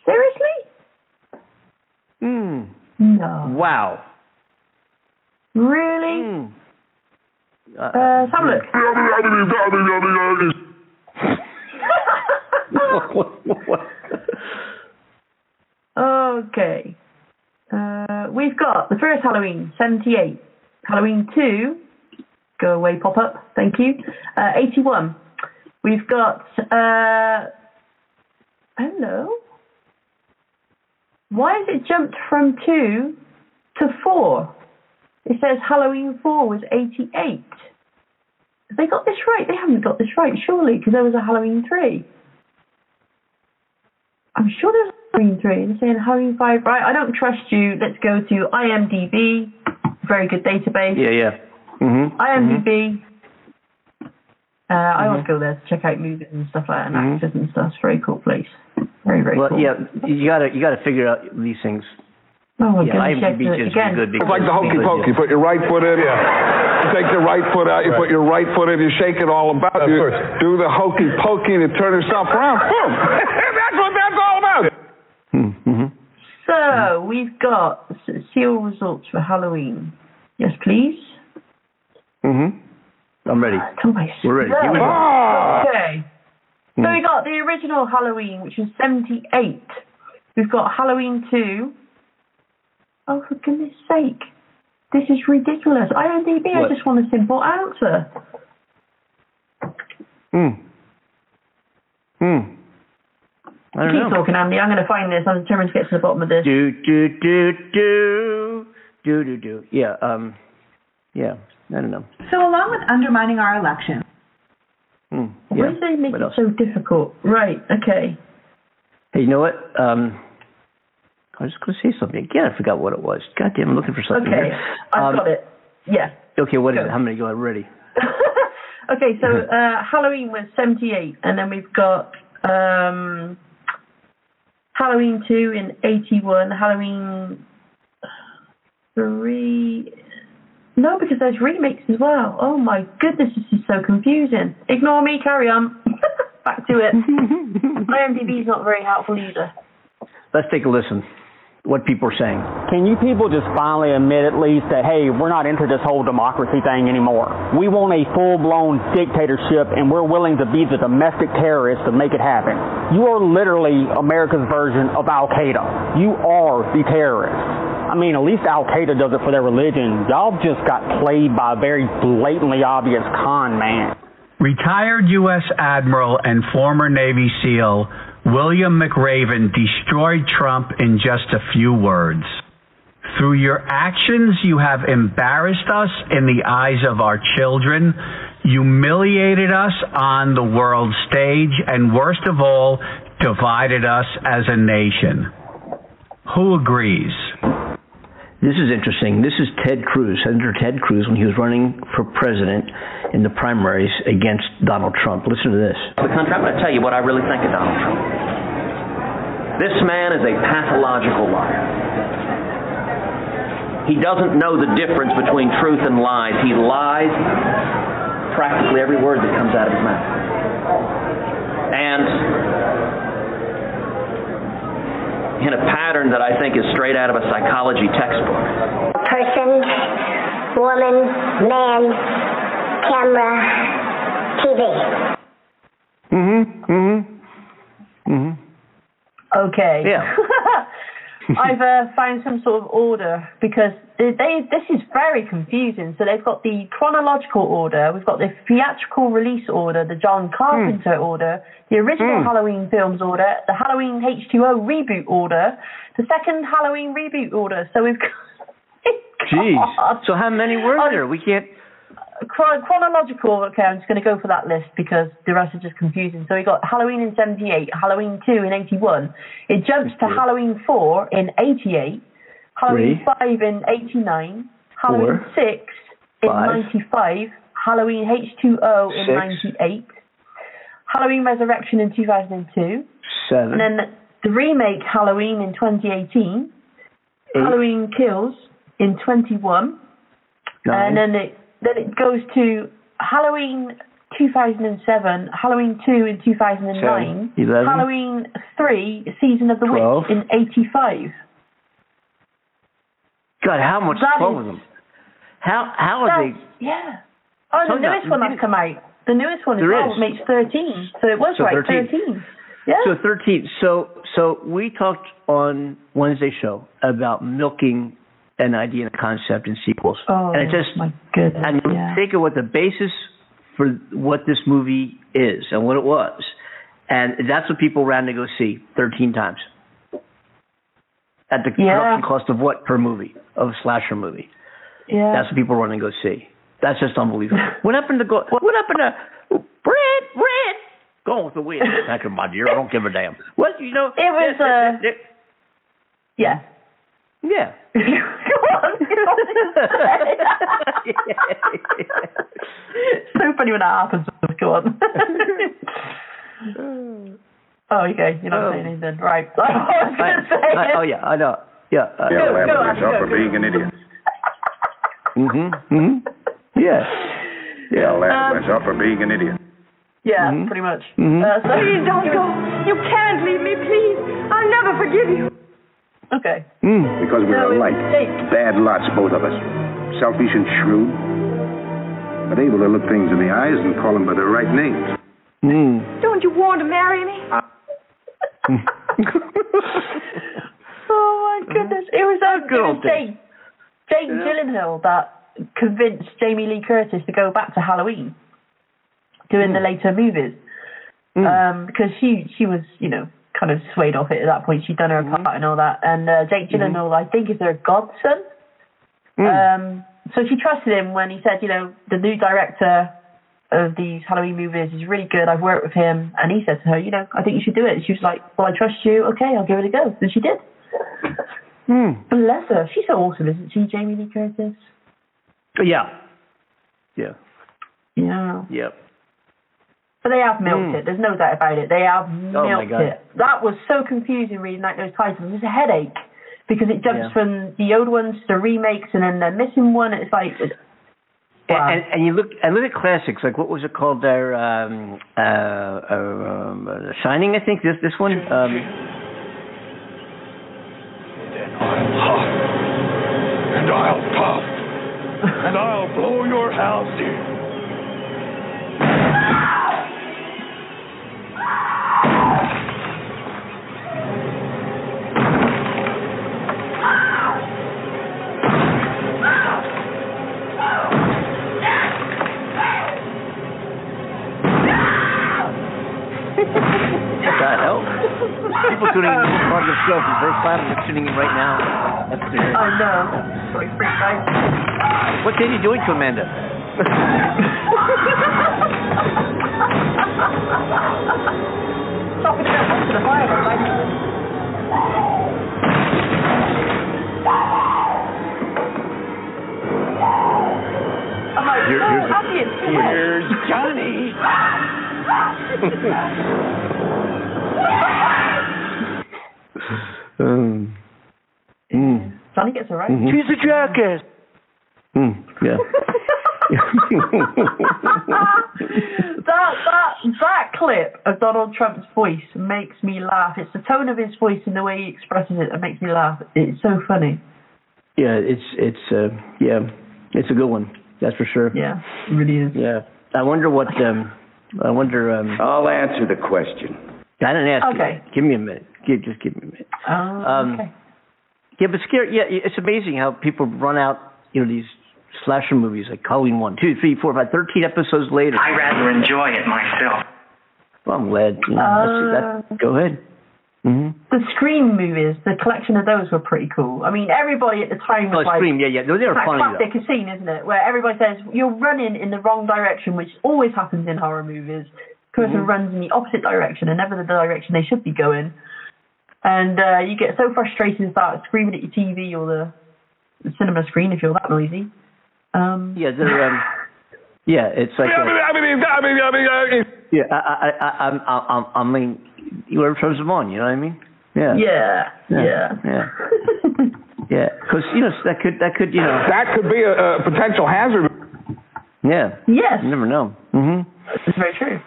Seriously? Hmm. No. Wow. Really? Hmm. Uh, Uh, let's have a look. Okay. Uh, we've got the first Halloween, 78. Halloween 2, go away pop up, thank you. Uh, 81. We've got, uh, hello? Why has it jumped from 2 to 4? It says Halloween 4 was 88. Have they got this right? They haven't got this right, surely, because there was a Halloween 3. I'm sure there's a Halloween 3. They're saying Halloween 5. Right, I don't trust you. Let's go to IMDb. Very good database. yeah, yeah. Mm-hmm. IMDb. Uh, I always go there to check out movies and stuff like that, and Mhm. actors and stuff. It's a very cool place. Very, very Well, cool. yeah, you gotta you gotta figure out these things. Oh Yeah, IMDb is again. good It's like the hokey pokey. You put your right foot in. You take the right foot out. You put your right foot in. You shake it all about. Of you course. do the hokey pokey and turn yourself around. Boom. that's what that's all about. Mm-hmm. So we've got seal results for Halloween. Yes, please. Mm-hmm. I'm ready. Come my We're ready. Here we go. Okay. So we got the original Halloween, which was 78. We've got Halloween 2. Oh, for goodness sake. This is ridiculous. IMDb, What? I just want a simple answer. Hmm. Hmm. I don't Keep know. talking, Andy. I'm going to find this. I'm determined to get to the bottom of this. Do do do do do do do. Yeah. Um. Yeah. I don't know. So along with undermining our election, Hmm. Why Yeah. do they make What it else? so difficult? Right, okay. Hey, you know what? Um. I was just going to say something again. I forgot what it was. God damn, I'm looking for something. Okay, here. I've Um, got it. Yeah. Okay, what is Go. it? How many go? I'm ready. okay, so uh, Halloween was 78, and then we've got um, Halloween 2 in 81, Halloween 3. No, because there's remakes as well. Oh my goodness, this is so confusing. Ignore me, carry on. Back to it. IMDb is not very helpful either. Let's take a listen. What people are saying. Can you people just finally admit at least that, hey, we're not into this whole democracy thing anymore? We want a full blown dictatorship and we're willing to be the domestic terrorists to make it happen. You are literally America's version of Al Qaeda. You are the terrorists. I mean, at least Al Qaeda does it for their religion. Y'all just got played by a very blatantly obvious con man. Retired U.S. Admiral and former Navy SEAL William McRaven destroyed Trump in just a few words. Through your actions, you have embarrassed us in the eyes of our children, humiliated us on the world stage, and worst of all, divided us as a nation. Who agrees? This is interesting. This is Ted Cruz, Senator Ted Cruz, when he was running for president in the primaries against Donald Trump. Listen to this. the country, I'm going to tell you what I really think of Donald Trump. This man is a pathological liar. He doesn't know the difference between truth and lies. He lies practically every word that comes out of his mouth. And in a pattern that I think is straight out of a psychology textbook. person, woman, man, camera, TV. Mm-hmm. Mm-hmm. Mm-hmm. Okay. Yeah. I've uh, found some sort of order because they, they this is very confusing. So they've got the chronological order, we've got the theatrical release order, the John Carpenter order, the original Hmm. Halloween films order, the Halloween H2O reboot order, the second Halloween reboot order. So we've got Jeez. So how many were Oh, there? We can't. Chron- chronological, okay, I'm just going to go for that list because the rest is just confusing. So we got Halloween in 78, Halloween 2 in 81. It jumps to Halloween 4 in 88, Halloween Three. 5 in 89, Halloween Four. 6 in Five. 95, Halloween H2O in Six. 98, Halloween Resurrection in 2002, Seven. and then the remake Halloween in 2018, eight, Halloween Kills in 21, nine, and then it then it goes to Halloween 2007, Halloween 2 in 2009, Ten, eleven. Halloween 3 Season of the Twelve. Witch in 85. God, how much That is- with them? How how are they? yeah. Oh, the newest one that's come out. The newest one as There well is. makes 13. So it was So right, 13. 13. Yeah. So thirteen. So so we talked on Wednesday show about milking an idea and a concept in sequels, oh, and it just my goodness. and yeah. think of what the basis for what this movie is and what it was, and that's what people ran to go see thirteen times. At the Yeah. production cost of what per movie of a slasher movie? yeah. That's what people run and go see. That's just unbelievable. what happened to go? What happened to Brad? Brad, going with the wind. Thank you, my dear. I don't give a damn. What you know? It was, uh, yeah. yeah. Go on. so funny when that happens. Go on. oh, okay. You're not Oh. saying anything. Right. I was going to say I- oh yeah, I know. Yeah. Uh, Go, Yeah, go, laugh go, myself for go. being an idiot. mhm. Mhm. Yeah. Yeah, I'll laugh Um, myself for being an idiot. Yeah, Mhm. pretty much. Mhm. Uh, so Please don't go. You can't leave me, please. I'll never forgive you. Okay. Mm. Because we're So alike. Bad lots, both of us. Selfish and shrewd. But able to look things in the eyes and call them by their right names. Mm. Don't you want to marry me? oh my goodness! It was um, Good it old was Jake, Jake Yeah. Gyllenhaal that convinced Jamie Lee Curtis to go back to Halloween, doing the later movies. Mm. Um, because she she was you know kind of swayed off it at that point. She'd done her part and all that. And uh, Jake Gyllenhaal, I think, is her godson. Mm. Um, so she trusted him when he said, you know, the new director of these Halloween movies is really good. I've worked with him, and he said to her, you know, I think you should do it. And she was like, well, I trust you. Okay, I'll give it a go. And she did. Mm. Bless her. She's so awesome, isn't she, Jamie Lee Curtis? Yeah. Yeah. Yeah. Yep. But they have milked Mm. it. There's no doubt about it. They have Oh, my milked God. it. That was so confusing reading like those titles. It's a headache because it jumps Yeah. from the old ones to the remakes, and then they're missing one. It's like, And, Wow. and and you look and look at classics like what was it called there um uh, uh um, uh Shining I think this this one um I'll huff, and I'll puff, and I'll blow your house in. God help people tuning in this part of the show for the first time they're tuning in right now that's the oh, I know. Sorry, freaked out. what did you doing to Amanda Stop it, get to the fire, like. Here- here's the- happy it's too much. Here's Johnny. um, mm. Johnny gets it right. Mhm. She's a jackass. Mm. yeah that that that clip of Donald Trump's voice makes me laugh. It's the tone of his voice and the way he expresses it that makes me laugh. It's so funny. yeah it's it's uh yeah it's a good one that's for sure Yeah, it really is. yeah I wonder what um I wonder um I'll answer the question. I didn't ask Okay. you. Give me a minute. Give, just give me a minute. Oh, Um, okay. Yeah, but scary. Yeah, it's amazing how people run out. You know these slasher movies like Halloween one, two, three, four, five, thirteen episodes later. I rather enjoy it myself. Well, I'm glad. You know, that's, that, go ahead. hmm The Scream movies, the collection of those were pretty cool. I mean, everybody at the time Oh, was like, Scream. Yeah, yeah. They were that funny though. classic scene, isn't it? Where everybody says you're running in the wrong direction, which always happens in horror movies. Person Mhm. runs in the opposite direction and never the direction they should be going, and uh, you get so frustrated and start screaming at your TV or the, the cinema screen if you're that noisy. Um, Yeah, they're. Um, yeah, it's like. I mean, a- I mean, I mean, I mean, I mean, yeah, I, I, I, I'm, I'm, I mean, whoever turns them on, you know what I mean? Yeah. yeah, Yeah. yeah. Yeah. Yeah, because you know that could that could you know that could be a, a potential hazard. yeah yes, you never know. Mhm. it's very true.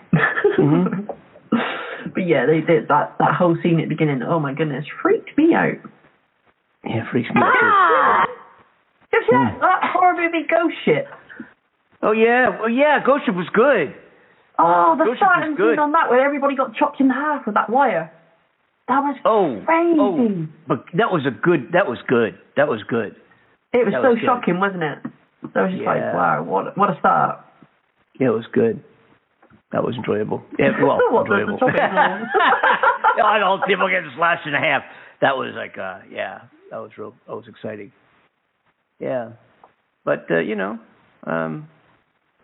Mhm. but yeah, they did that that whole scene at the beginning. Oh my goodness, freaked me out. Yeah, freaks me out. too. Ah! Just Hmm. that, that horror movie Ghost Ship. Oh yeah, well yeah, Ghost Ship was good. Oh, the Ghost Ship starting was good. scene on that where everybody got chopped in half with that wire. That was Oh, crazy. oh, but that was a good. That was good. That was good. it was that so was good. shocking, wasn't it? I was just like, Yeah. wow, what what a start. Yeah, it was good. That was enjoyable. Yeah, well, What was the enjoyable. topic? yeah, I know people getting slashed in half. That was like, uh, yeah, that was real. That was exciting. Yeah, but uh, you know, um,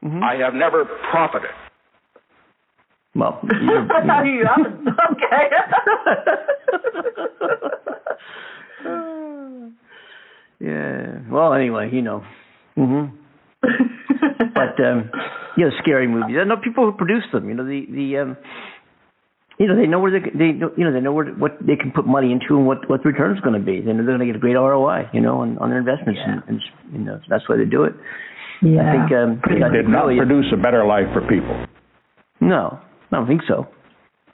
mhm. I have never profited. well, you're, you. Okay. yeah. Well, anyway, you know. hmm But um, you know, scary movies. I know people who produce them. You know, the the um, you know they know where they they know- you know they know where what they can put money into and what what the return is going to be. They know they're going to get a great ROI. You know, on, on their investments, Yeah. and, and you know that's why they do it. yeah. I think um, He I did think not really, produce a better life for people. No, I don't think so.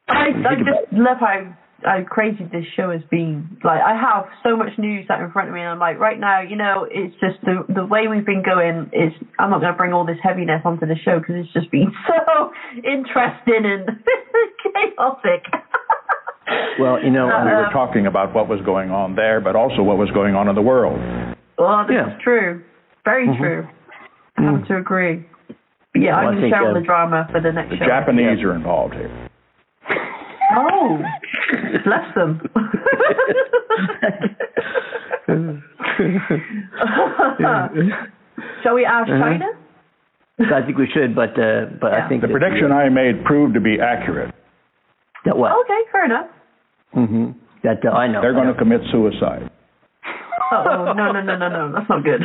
I, I just love how how crazy this show has been. Like I have so much news out in front of me, and I'm like, right now, you know, it's just the the way we've been going. Is I'm not going to bring all this heaviness onto the show because it's just been so interesting and chaotic. Well, you know, we Um, were talking about what was going on there, but also what was going on in the world. Well, this Yeah. is true. Very Mhm. true. I have to agree. But yeah, Well, I I'm going to think, share all uh, the drama for the next The show. Japanese are involved here. Oh, bless them. Shall we ask Uh-huh. China? I think we should, but uh, but I think The that prediction I made proved to be accurate. That what? Okay, fair enough. hmm That uh, I know. They're going to commit suicide. Oh, no, no, no, no, no. That's not good.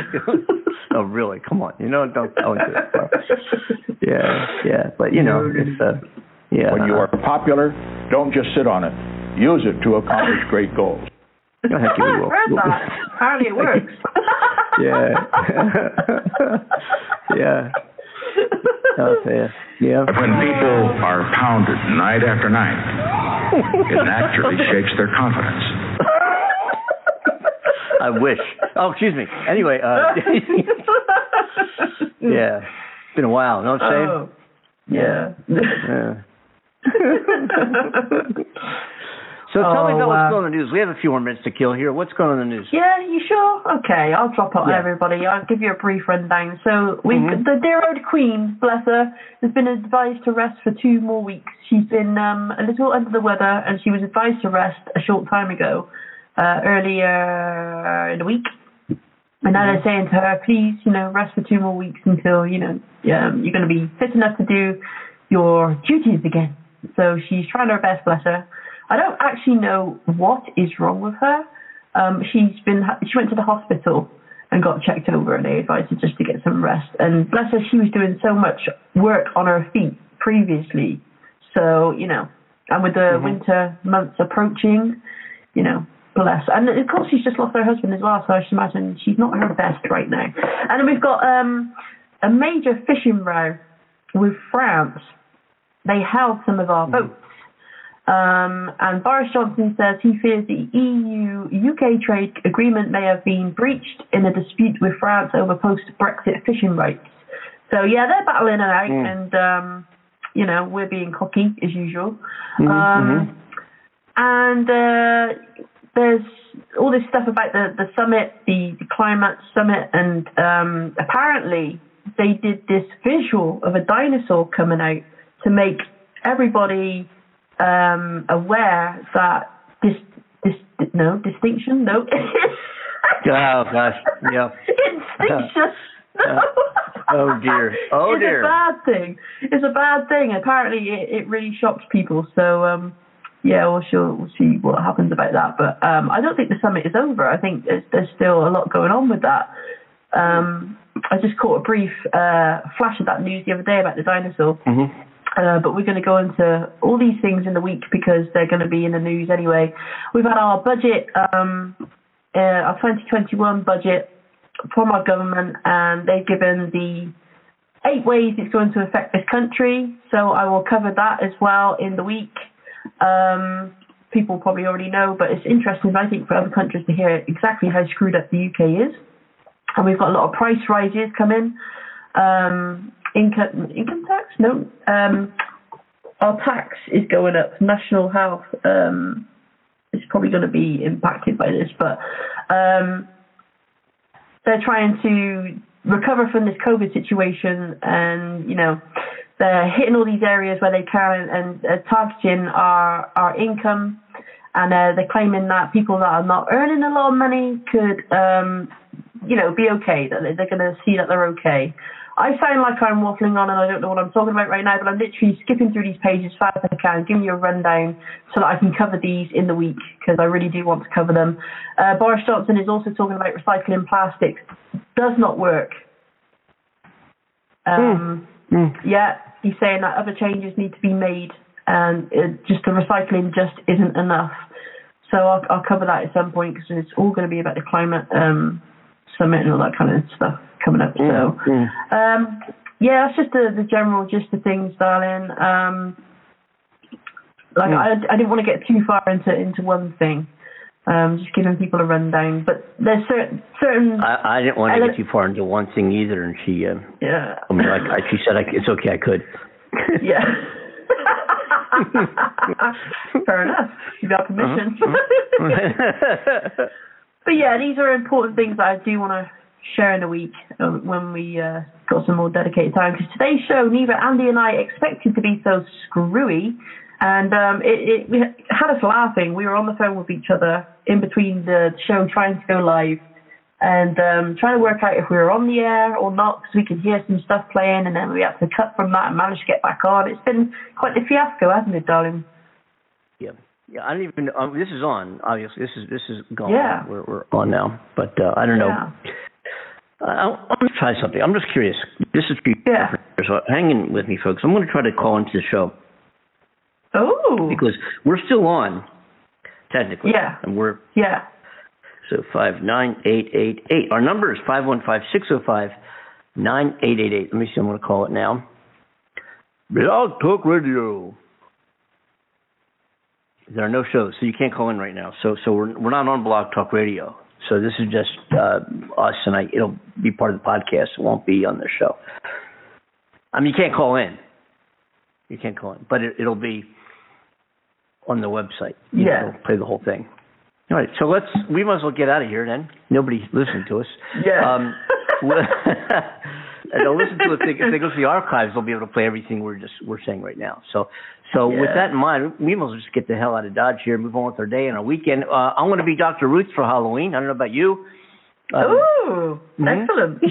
oh, really? Come on. You know, don't go into that far. Yeah, yeah. But you know, it's uh, yeah. When you are popular, don't just sit on it. Use it to accomplish great goals. Go ahead, I've heard that. Apparently it works. yeah. yeah. Okay. Yeah. When people are pounded night after night, it naturally shakes their confidence. I wish. Oh, excuse me. Anyway, uh, yeah. It's been a while. You Know what I'm saying? Oh, yeah. Yeah. so tell me Oh, about what's going on in the news. We have a few more minutes to kill here. What's going on in the news? Yeah, you sure? Okay, I'll drop it on Yeah. everybody. I'll give you a brief rundown. So we, Mhm. the dear old Queen, bless her, has been advised to rest for two more weeks. She's been um, a little under the weather, and she was advised to rest a short time ago, uh, earlier in the week. And now they're saying to her, please, you know, rest for two more weeks until you know um, you're going to be fit enough to do your duties again. So she's trying her best, bless her. I don't actually know what is wrong with her. Um, she's been she went to the hospital and got checked over, and they advised her just to get some rest. And bless her, she was doing so much work on her feet previously. So you know, and with the winter months approaching, you know, bless. And of course, she's just lost her husband as well, so I should imagine she's not her best right now. And then we've got um, a major fishing row with France. They held some of our votes. Um, and Boris Johnson says he fears the EU UK trade agreement may have been breached in a dispute with France over post Brexit fishing rights. So, yeah, they're battling it out, Mm. and, um, you know, we're being cocky as usual. Mhm, Um, and uh, there's all this stuff about the, the summit, the, the climate summit, and um, apparently they did this visual of a dinosaur coming out to make everybody um, aware that this this no distinction no Oh gosh. Yeah. distinction. oh dear. Oh it's dear. a bad thing. It's a bad thing. Apparently, it, it really shocked people. So, um, yeah, we'll, sure, we'll see what happens about that. But um, I don't think the summit is over. I think there's, there's still a lot going on with that. Um, I just caught a brief uh, flash of that news the other day about the dinosaur. Mm-hmm. Uh, but we're going to go into all these things in the week because they're going to be in the news anyway. We've had our budget, um, uh, our 2021 budget from our government, and they've given the eight ways it's going to affect this country. So I will cover that as well in the week. Um, people probably already know, but it's interesting, I think, for other countries to hear exactly how screwed up the UK is. And we've got a lot of price rises coming. Um, income income tax? No. Um, our tax is going up. National health um, is probably going to be impacted by this, but um, they're trying to recover from this COVID situation, and you know they're hitting all these areas where they can and uh, targeting our our income, and uh, they're claiming that people that are not earning a lot of money could, um, you know, be okay. That they're going to see that they're okay. I sound like I'm waffling on and I don't know what I'm talking about right now, but I'm literally skipping through these pages as fast as I can, giving you a rundown so that I can cover these in the week because I really do want to cover them. Uh, Boris Johnson is also talking about recycling plastics. Does not work. Um, Yeah, he's saying that other changes need to be made and it, just the recycling just isn't enough. So I'll, I'll cover that at some point because it's all going to be about the climate um, summit and all that kind of stuff coming up. So, um, yeah, that's just the, the general gist of things, darling. Um, like Hmm. I, I didn't want to get too far into into one thing. Um, just giving people a rundown, but there's certain certain. I, I didn't want to ele- get too far into one thing either, and she, uh, yeah. I mean, like I, she said, I, it's okay, I could. yeah. Fair enough. You got permission. Uh-huh. but yeah, these are important things that I do want to share in a week um, when we uh, got some more dedicated time. Because today's show, neither Andy and I expected to be so screwy. And um, it, it had us laughing. We were on the phone with each other in between the show trying to go live and um, trying to work out if we were on the air or not because we could hear some stuff playing and then we had to cut from that and manage to get back on. It's been quite a fiasco, hasn't it, darling? Yeah, yeah. I don't even. Um, this is on. Obviously, this is this is going. Yeah. We're we're on now, but uh, I don't know. Yeah. I, I'm gonna try something. I'm just curious. This is for you. Yeah. So hang in with me, folks. I'm going to try to call into the show Oh. because we're still on, technically. Yeah. And we're Yeah. so five nine eight eight eight. Our number is five one five six zero five nine eight eight eight. Let me see. I'm going to call it now. Blog Talk Radio. There are no shows, so you can't call in right now. So, so we're we're not on Blog Talk Radio. So this is just uh, us, and I, it'll be part of the podcast. It won't be on the show. I mean, you can't call in. You can't call in, but it, it'll be on the website. You know, Yeah. it'll play the whole thing. All right, so let's. We might as well get out of here then. Nobody listening to us. Yeah. Um, they'll listen to it. If they, if they go to the archives, they'll be able to play everything we're just we're saying right now. So, so with that in mind, we must just get the hell out of Dodge here, and move on with our day and our weekend. Uh, I'm going to be Dr. Ruth for Halloween. I don't know about you. Um, Ooh, mhm. excellent.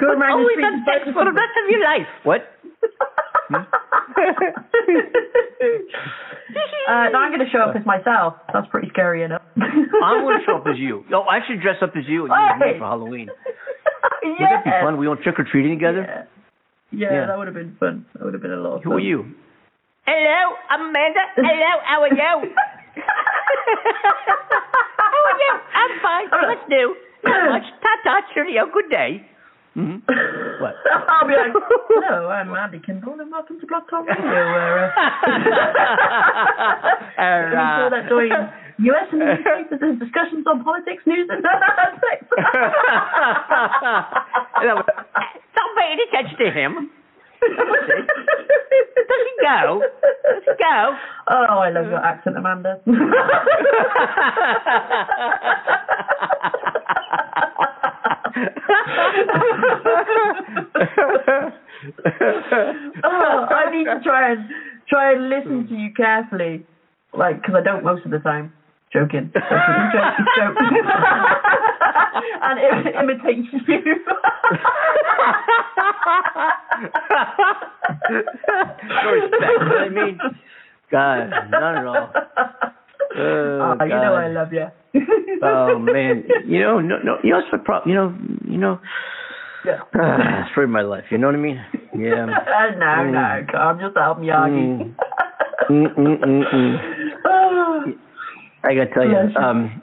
Go around the Always sex for the rest of your life. What? uh, no, I'm going to show up as myself. That's pretty scary enough. I'm going to show up as you. No, I should dress up as you and you me for Halloween. Yeah. Would that be fun? We went trick or treating together. Yeah. Yeah, Yeah. that would have been fun. That would have been a lot of Who fun. are you? Hello, Amanda. Hello, how are you? how are you? I'm fine. What's new? Not much. Ta-ta, cheerio. Good day. Mm-hmm. What? I'll be like, hello, I'm Andy Kimball, and welcome to Blog Talk Radio, where uh, Uh, that doing US and newspapers and discussions on politics, news, and sex. Don't pay any attention to him. Does he go? Does he go? Oh, I love your accent, Amanda. oh, I need to try and try and listen to you carefully, like because I don't most of the time. Joking, joking, joking, joking. and it imitates you. no respect. You know what I mean? God, not at all. Oh, oh, you know I oh, love you. Oh man, you know, no, no, you know, it's the problem. You know, you know, Yeah. it's for my life. You know what I mean? Yeah. Uh, no, Mm. no, I'm just helping Yagi. Mm, mm, mm, mm. I gotta tell you, um,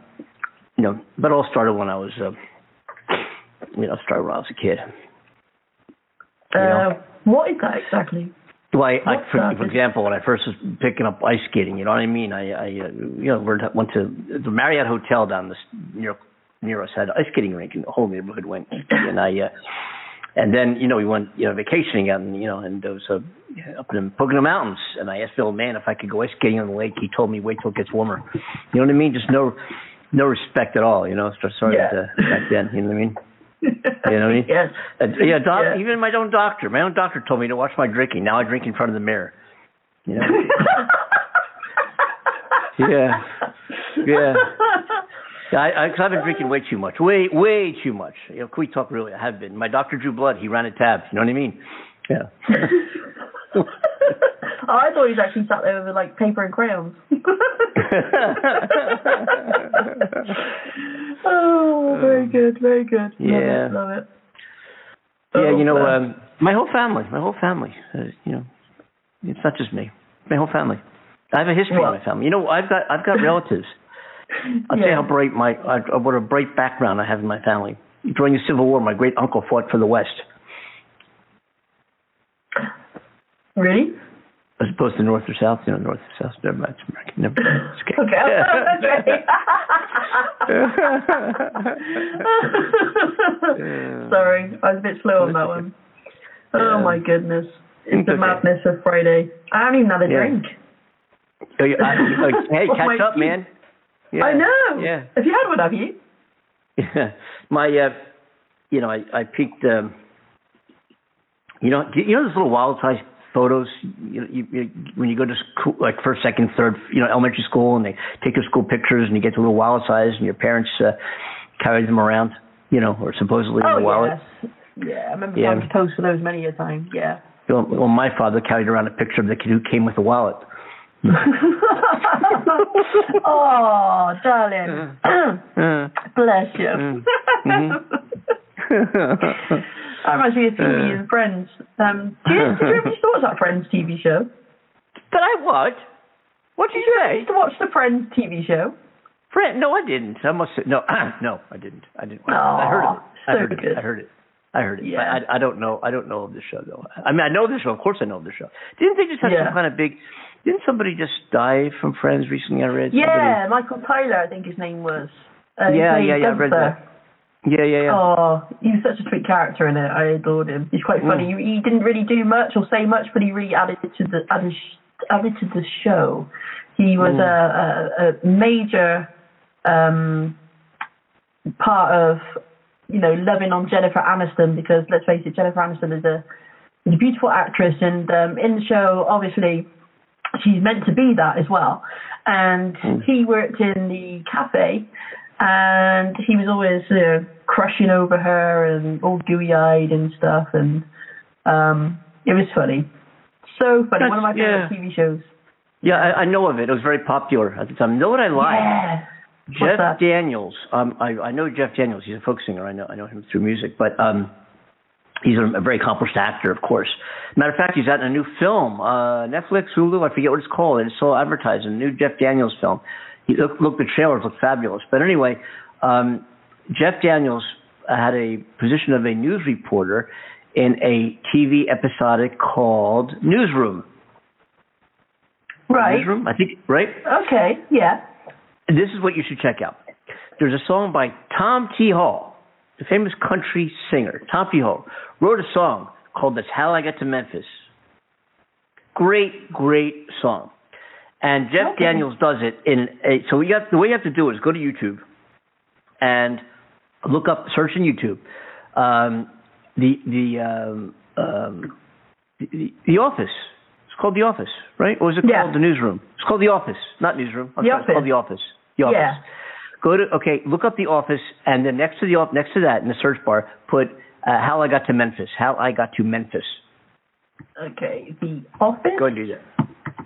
you know, but it all started when I was, uh, you know, started when I was a kid. Uh, what is that exactly? Well, I, I for, for example, when I first was picking up ice skating, you know what I mean? I, I, uh, you know, went went to the Marriott Hotel down this near near us had an ice skating rink, and the whole neighborhood went. And I, uh, and then you know we went you know vacationing out, and you know, and was a up in the Pocono Mountains, and I asked the old man if I could go ice skating on the lake. He told me wait till it gets warmer. You know what I mean? Just no no respect at all. You know, so sorry Yeah. to, back then. You know what I mean? You know what I mean? Yes. Uh, yeah, doc, Yeah. even my own doctor. My own doctor told me to watch my drinking. Now I drink in front of the mirror. You know? yeah. Yeah. Yeah, I, I, cause I've been drinking way too much, way, way too much. You know, can we talk really? I have been. My doctor drew blood. He ran a tab. You know what I mean? Yeah. Oh, I thought he was actually sat there with like paper and crayons. oh, very good, very good. Yeah. Love it, love it. yeah, Oh, you know, um, my whole family, my whole family. Uh, you know, it's not just me. My whole family. I have a history in my family. You know, I've got, I've got relatives. I'll tell you how bright my, uh, what a bright background I have in my family. During the Civil War, my great uncle fought for the West. Really? As opposed to north or south, you know, north or south. Never mind. Never mind. Okay. Okay. Sorry, I was a bit slow on that one. Oh my goodness. It's It's the okay. madness of Friday. I haven't even had a Yeah. drink. Oh, yeah, I- like, hey, catch my up, man. Yeah. I know. Yeah. Have you had one, have you? Yeah. My, uh, you know, I, I peeked, um, you know, you know those little wild size photos, you, you, you, when you go to school, like first, second, third, you know, elementary school and they take your school pictures and you get the little wallet size and your parents, uh, carry them around, you know, or supposedly oh, in a wallet. yes. Yeah, I remember Yeah. having to post for those many a time. Yeah. Well, well, my father carried around a picture of the kid who came with the wallet. oh, darling. Uh, Bless you. Mm. Mhm. That reminds me of TV Uh. and Friends. Um, do you, did you ever used to watch that Friends TV show? But I what? What did you say? used to watch the Friends TV show? Friend, no, I didn't. I must say, no, no, I didn't. I didn't. I heard it. I so heard good. it. I heard it. I heard it. Yeah. I, I don't know. I don't know of the show though. I mean, I know the show. Of course, I know the show. Didn't they just have Yeah. some kind of big? Didn't somebody just die from Friends recently? I read. Yeah, Michael Tyler, I think his name was. Uh, he Yeah, yeah, yeah, I read that. Yeah, yeah, yeah. Oh, he was such a sweet character in it. I adored him. He's quite funny. Mm. He, he didn't really do much or say much, but he really added to the added, added to the show. He was Mm. a, a, a major um, part of you know loving on Jennifer Aniston because let's face it, Jennifer Aniston is a is a beautiful actress, and um, in the show, obviously, she's meant to be that as well. And he worked in the cafe, and he was always uh, crushing over her and all gooey eyed and stuff, and um, it was funny, so funny. One of my favorite yeah. TV shows. Yeah, I, I know of it. It was very popular at the time. You know what I like? Yeah. Jeff that? Daniels. Um, I, I know Jeff Daniels. He's a folk singer. I know I know him through music, but um, he's a, a very accomplished actor, of course. Matter of fact, he's out in a new film, uh, Netflix, Hulu. I forget what it's called. It's so advertised. A new Jeff Daniels film. He look, look the trailers look fabulous. But anyway, um, Jeff Daniels had a position of a news reporter in a TV episodic called Newsroom. Right. Newsroom, I think. Right. Okay. Yeah. This is what you should check out. There's a song by Tom T. Hall, the famous country singer. Tom T. Hall wrote a song called "That's How I Got to Memphis." Great, great song. And Jeff Okay. Daniels does it in a, so you have, the way you have to do it is go to YouTube and look up, search in YouTube, um, the the um, um, the, the Office. It's called The Office, right? Or is it Yeah. called The Newsroom? It's called The Office, not Newsroom. I'm The sorry, It's called Office. The Office. The Office. Yeah. Go to okay, look up The Office, and then next to the next to that in the search bar, put uh, How I Got to Memphis. How I Got to Memphis. Okay. The Office. Go and do that.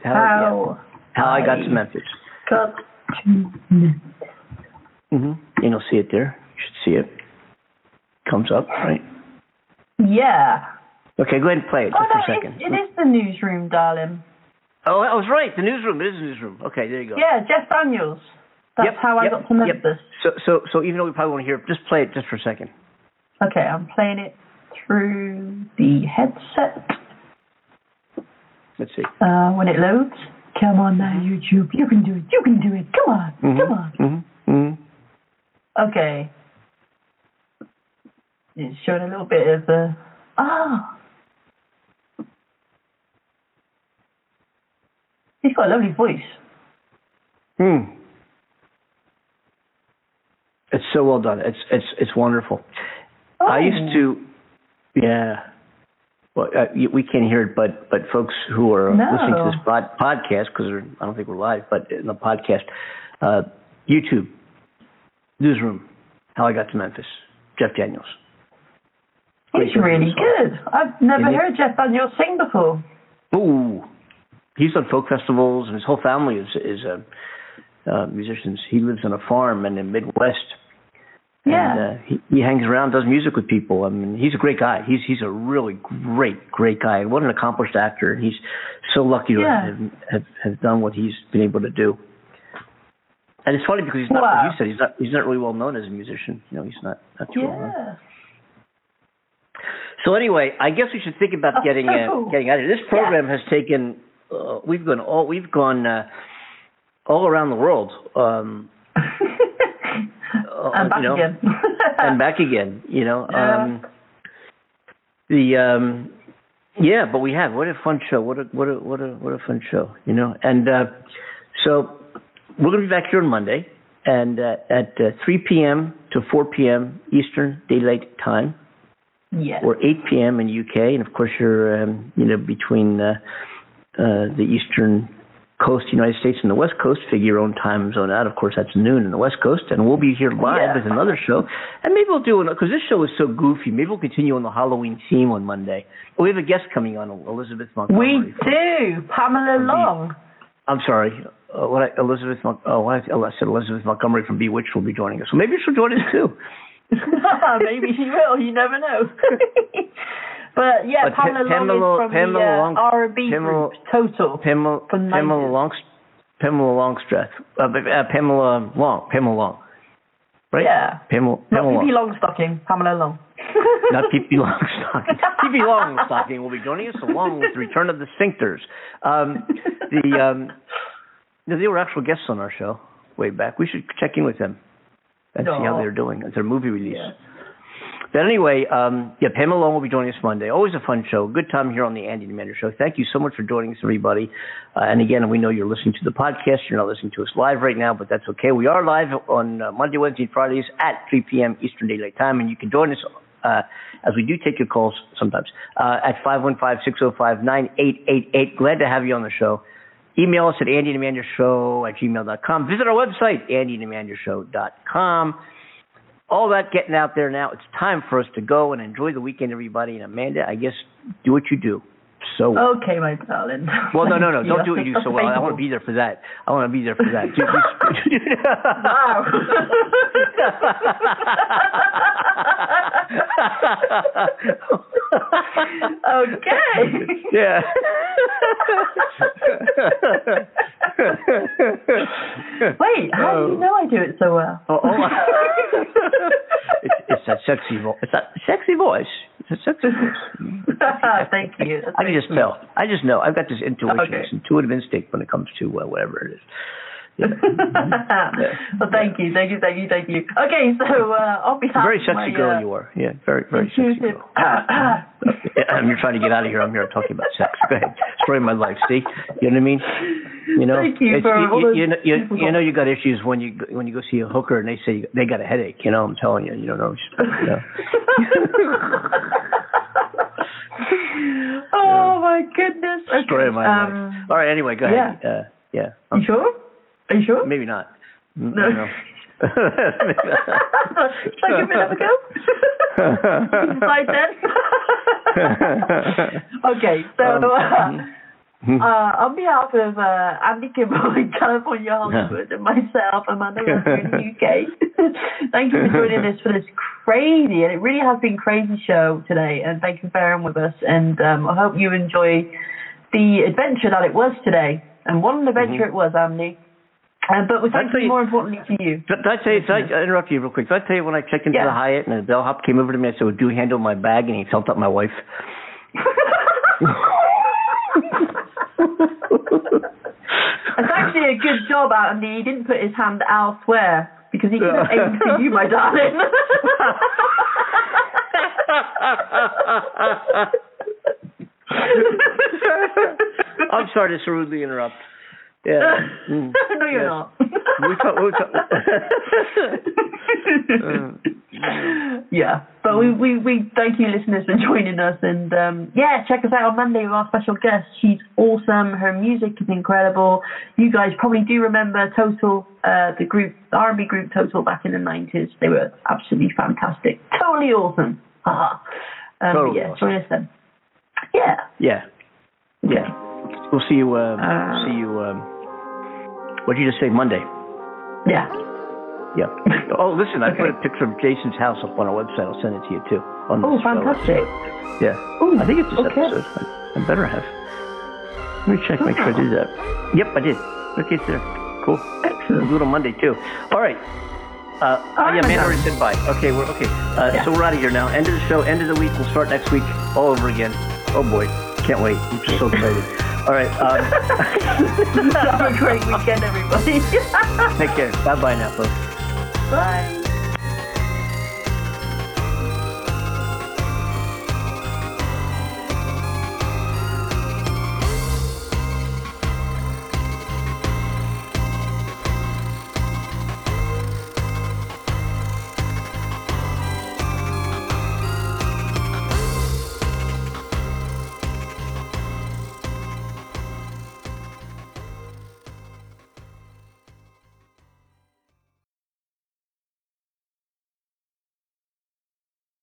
How, How yeah. How I got to Memphis. got to hmm And you'll see it there. You should see it. Comes up, right? Yeah. Okay, go ahead and play it Oh just no, for a second. it, is the newsroom, darling. Oh, I was right. The newsroom. It is the newsroom. Okay, there you go. Yeah, Jeff Daniels. That's Yep, how I yep, got to Memphis. So, so, so even though we probably won't hear it, just play it just for a second. Okay, I'm playing it through the headset. Let's see. Uh, when it loads, come on now, YouTube. You can do it. You can do it. Come on. Mhm, Come on. Mm-hmm. Mm-hmm. Okay. It's showing a little bit of the. Ah. He's got a lovely voice. Hmm. It's so well done. It's it's it's wonderful. I used to, yeah. Well, uh, we can't hear it, but but folks who are No. listening to this pod, podcast because I don't think we're live, but in the podcast, uh, YouTube, newsroom, how I got to Memphis, Jeff Daniels. He's really good. I've never Isn't he? heard Jeff Daniels sing before. Ooh, he's done folk festivals, and his whole family is is uh, uh, musicians. He lives on a farm in the Midwest. Yeah. And, uh, he, he hangs around, does music with people. I mean, he's a great guy. He's he's a really great, great guy. And what an accomplished actor. And he's so lucky to Yeah. have, have have done what he's been able to do. And it's funny because he's not, Wow. like you said, he's not he's not really well known as a musician. You know, he's not not too well known. Yeah. So anyway, I guess we should think about getting uh, Oh. getting out of here. This program has taken. Uh, we've gone all we've gone uh, all around the world. Um, uh, and back you know, again. and back again. You know. Yeah. Um, the um, yeah, but we have what a fun show. What a what a what a what a fun show. You know, and uh, so we're going to be back here on Monday, and uh, at uh, 3 p.m. to 4 p.m. Eastern Daylight Time yes. or 8 p.m. in UK, and of course you're um, you know between uh, uh, the eastern coast, United States, and the West Coast. Figure your own time zone out. Of course, that's noon in the West Coast, and we'll be here live Yeah. with another show. And maybe we'll do another because this show is so goofy. Maybe we'll continue on the Halloween theme on Monday. We have a guest coming on, Elizabeth Montgomery. We do. Pamela Long. I'm sorry. Uh, what I, Elizabeth? Mon- Oh, what I, I said Elizabeth Montgomery from Bewitched will be joining us. So maybe she'll join us too. Maybe she will. You never know. but yeah, But Pamela, Pamela- Long is from Pamela the Long- uh, R&B Pamela- group Total. Pamela From Pamela Long Pamela Longstreth. Uh, uh, Pamela Long. Pamela Long. Right? Yeah. Pamela Not Pamela Pippi Long. Longstocking. Pamela Long. Not Pippi Longstocking. Pippi Longstocking will be joining us along with the return of the Sphincters. Um, the um, no, they were actual guests on our show way back. We should check in with them and see how they're doing at their movie release. But anyway, um, yeah, Pamela Long will be joining us Monday. Always a fun show. Good time here on the Andy and Amanda Show. Thank you so much for joining us, everybody. Uh, and again, we know you're listening to the podcast. You're not listening to us live right now, but that's okay. We are live on uh, Monday, Wednesday, Fridays at 3 p.m. Eastern Daylight Time, and you can join us uh, as we do take your calls sometimes uh, at 515-605-9888. Glad to have you on the show. Email us at andydemandershow at gmail.com. Visit our website, andydemandershow.com all that getting out there now. It's time for us to go and enjoy the weekend, everybody. And Amanda, I guess do what you do. So. Okay, my darling. Well, no, no, no. Don't do what you do so well. I want to be there for that. I want to be there for that. Do- okay. yeah. Wait, how do you know I do it so well? Oh, oh. it's, it's that sexy voice. It's that sexy voice. It's a sexy voice. Thank you. That's I can just tell. I just know. I've got this intuition, Okay. this intuitive instinct when it comes to uh, whatever it is. well, thank you, thank you, thank you, thank you. Okay, so uh, on behalf Very of my, sexy girl uh, you are. Yeah, very, very sexy girl. Yeah, you're trying to get out of here. I'm here talking about sex. Go ahead. Story of my life. See, you know what I mean? You know, Thank you It's- for you, those you, know, you, you know you got issues when you when you go see a hooker and they say they got a headache. You know, I'm telling you. You don't know. You know. oh my goodness. Okay, Story of my um, life. All right. Anyway, go ahead. Uh, yeah. You sure? Are you sure? Maybe not. No. I don't know. Should I give it another go? Decide then. okay, so Um, uh, uh, on behalf of uh, Andy Kimball in California, Hollywood, and myself, Amanda in the UK, thank you for joining us for this crazy, and it really has been crazy show today. And thank you for bearing with us. And um, I hope you enjoy the adventure that it was today. And what an adventure it was, Andy. Um, but thank you more importantly to you. Did, did I tell you, did I interrupt you real quick? Did I tell you when I checked into Yeah. the Hyatt and the bellhop came over to me, I said, well, do you handle my bag? And he felt up my wife. It's actually a good job, Andy. He didn't put his hand elsewhere because he could have aimed for you, my darling. I'm sorry to so rudely interrupt. Yeah. Mm. no, you're not. We talk, we talk. yeah, but we, we, we thank you, listeners, for joining us. And um, yeah, check us out on Monday with our special guest. She's awesome. Her music is incredible. You guys probably do remember Total, uh, the group, the R&B group Total back in the 90s. They were absolutely fantastic. Totally awesome. Haha. um, Totally yeah, awesome. join us then. Yeah. yeah. Yeah. We'll see you, uh, see you, what did you just say? Monday. Yeah. Yeah. oh, listen, I put a picture of Jason's house up on our website. I'll send it to you too. oh, fantastic. Yeah. Ooh, I think it's this okay. episode. I, I, better have. Let me check, make sure I did that. Yep, I did. Okay, there. Cool. Excellent. We'll do it on Monday too. All right. Uh, oh, yeah, man already said bye. Okay, we're okay. Uh, yeah. So we're out of here now. End of the show, end of the week. We'll start next week all over again. Oh boy, can't wait. I'm just so excited. All right. Um, Have a great weekend, everybody. take care. Bye bye now, folks. Bye.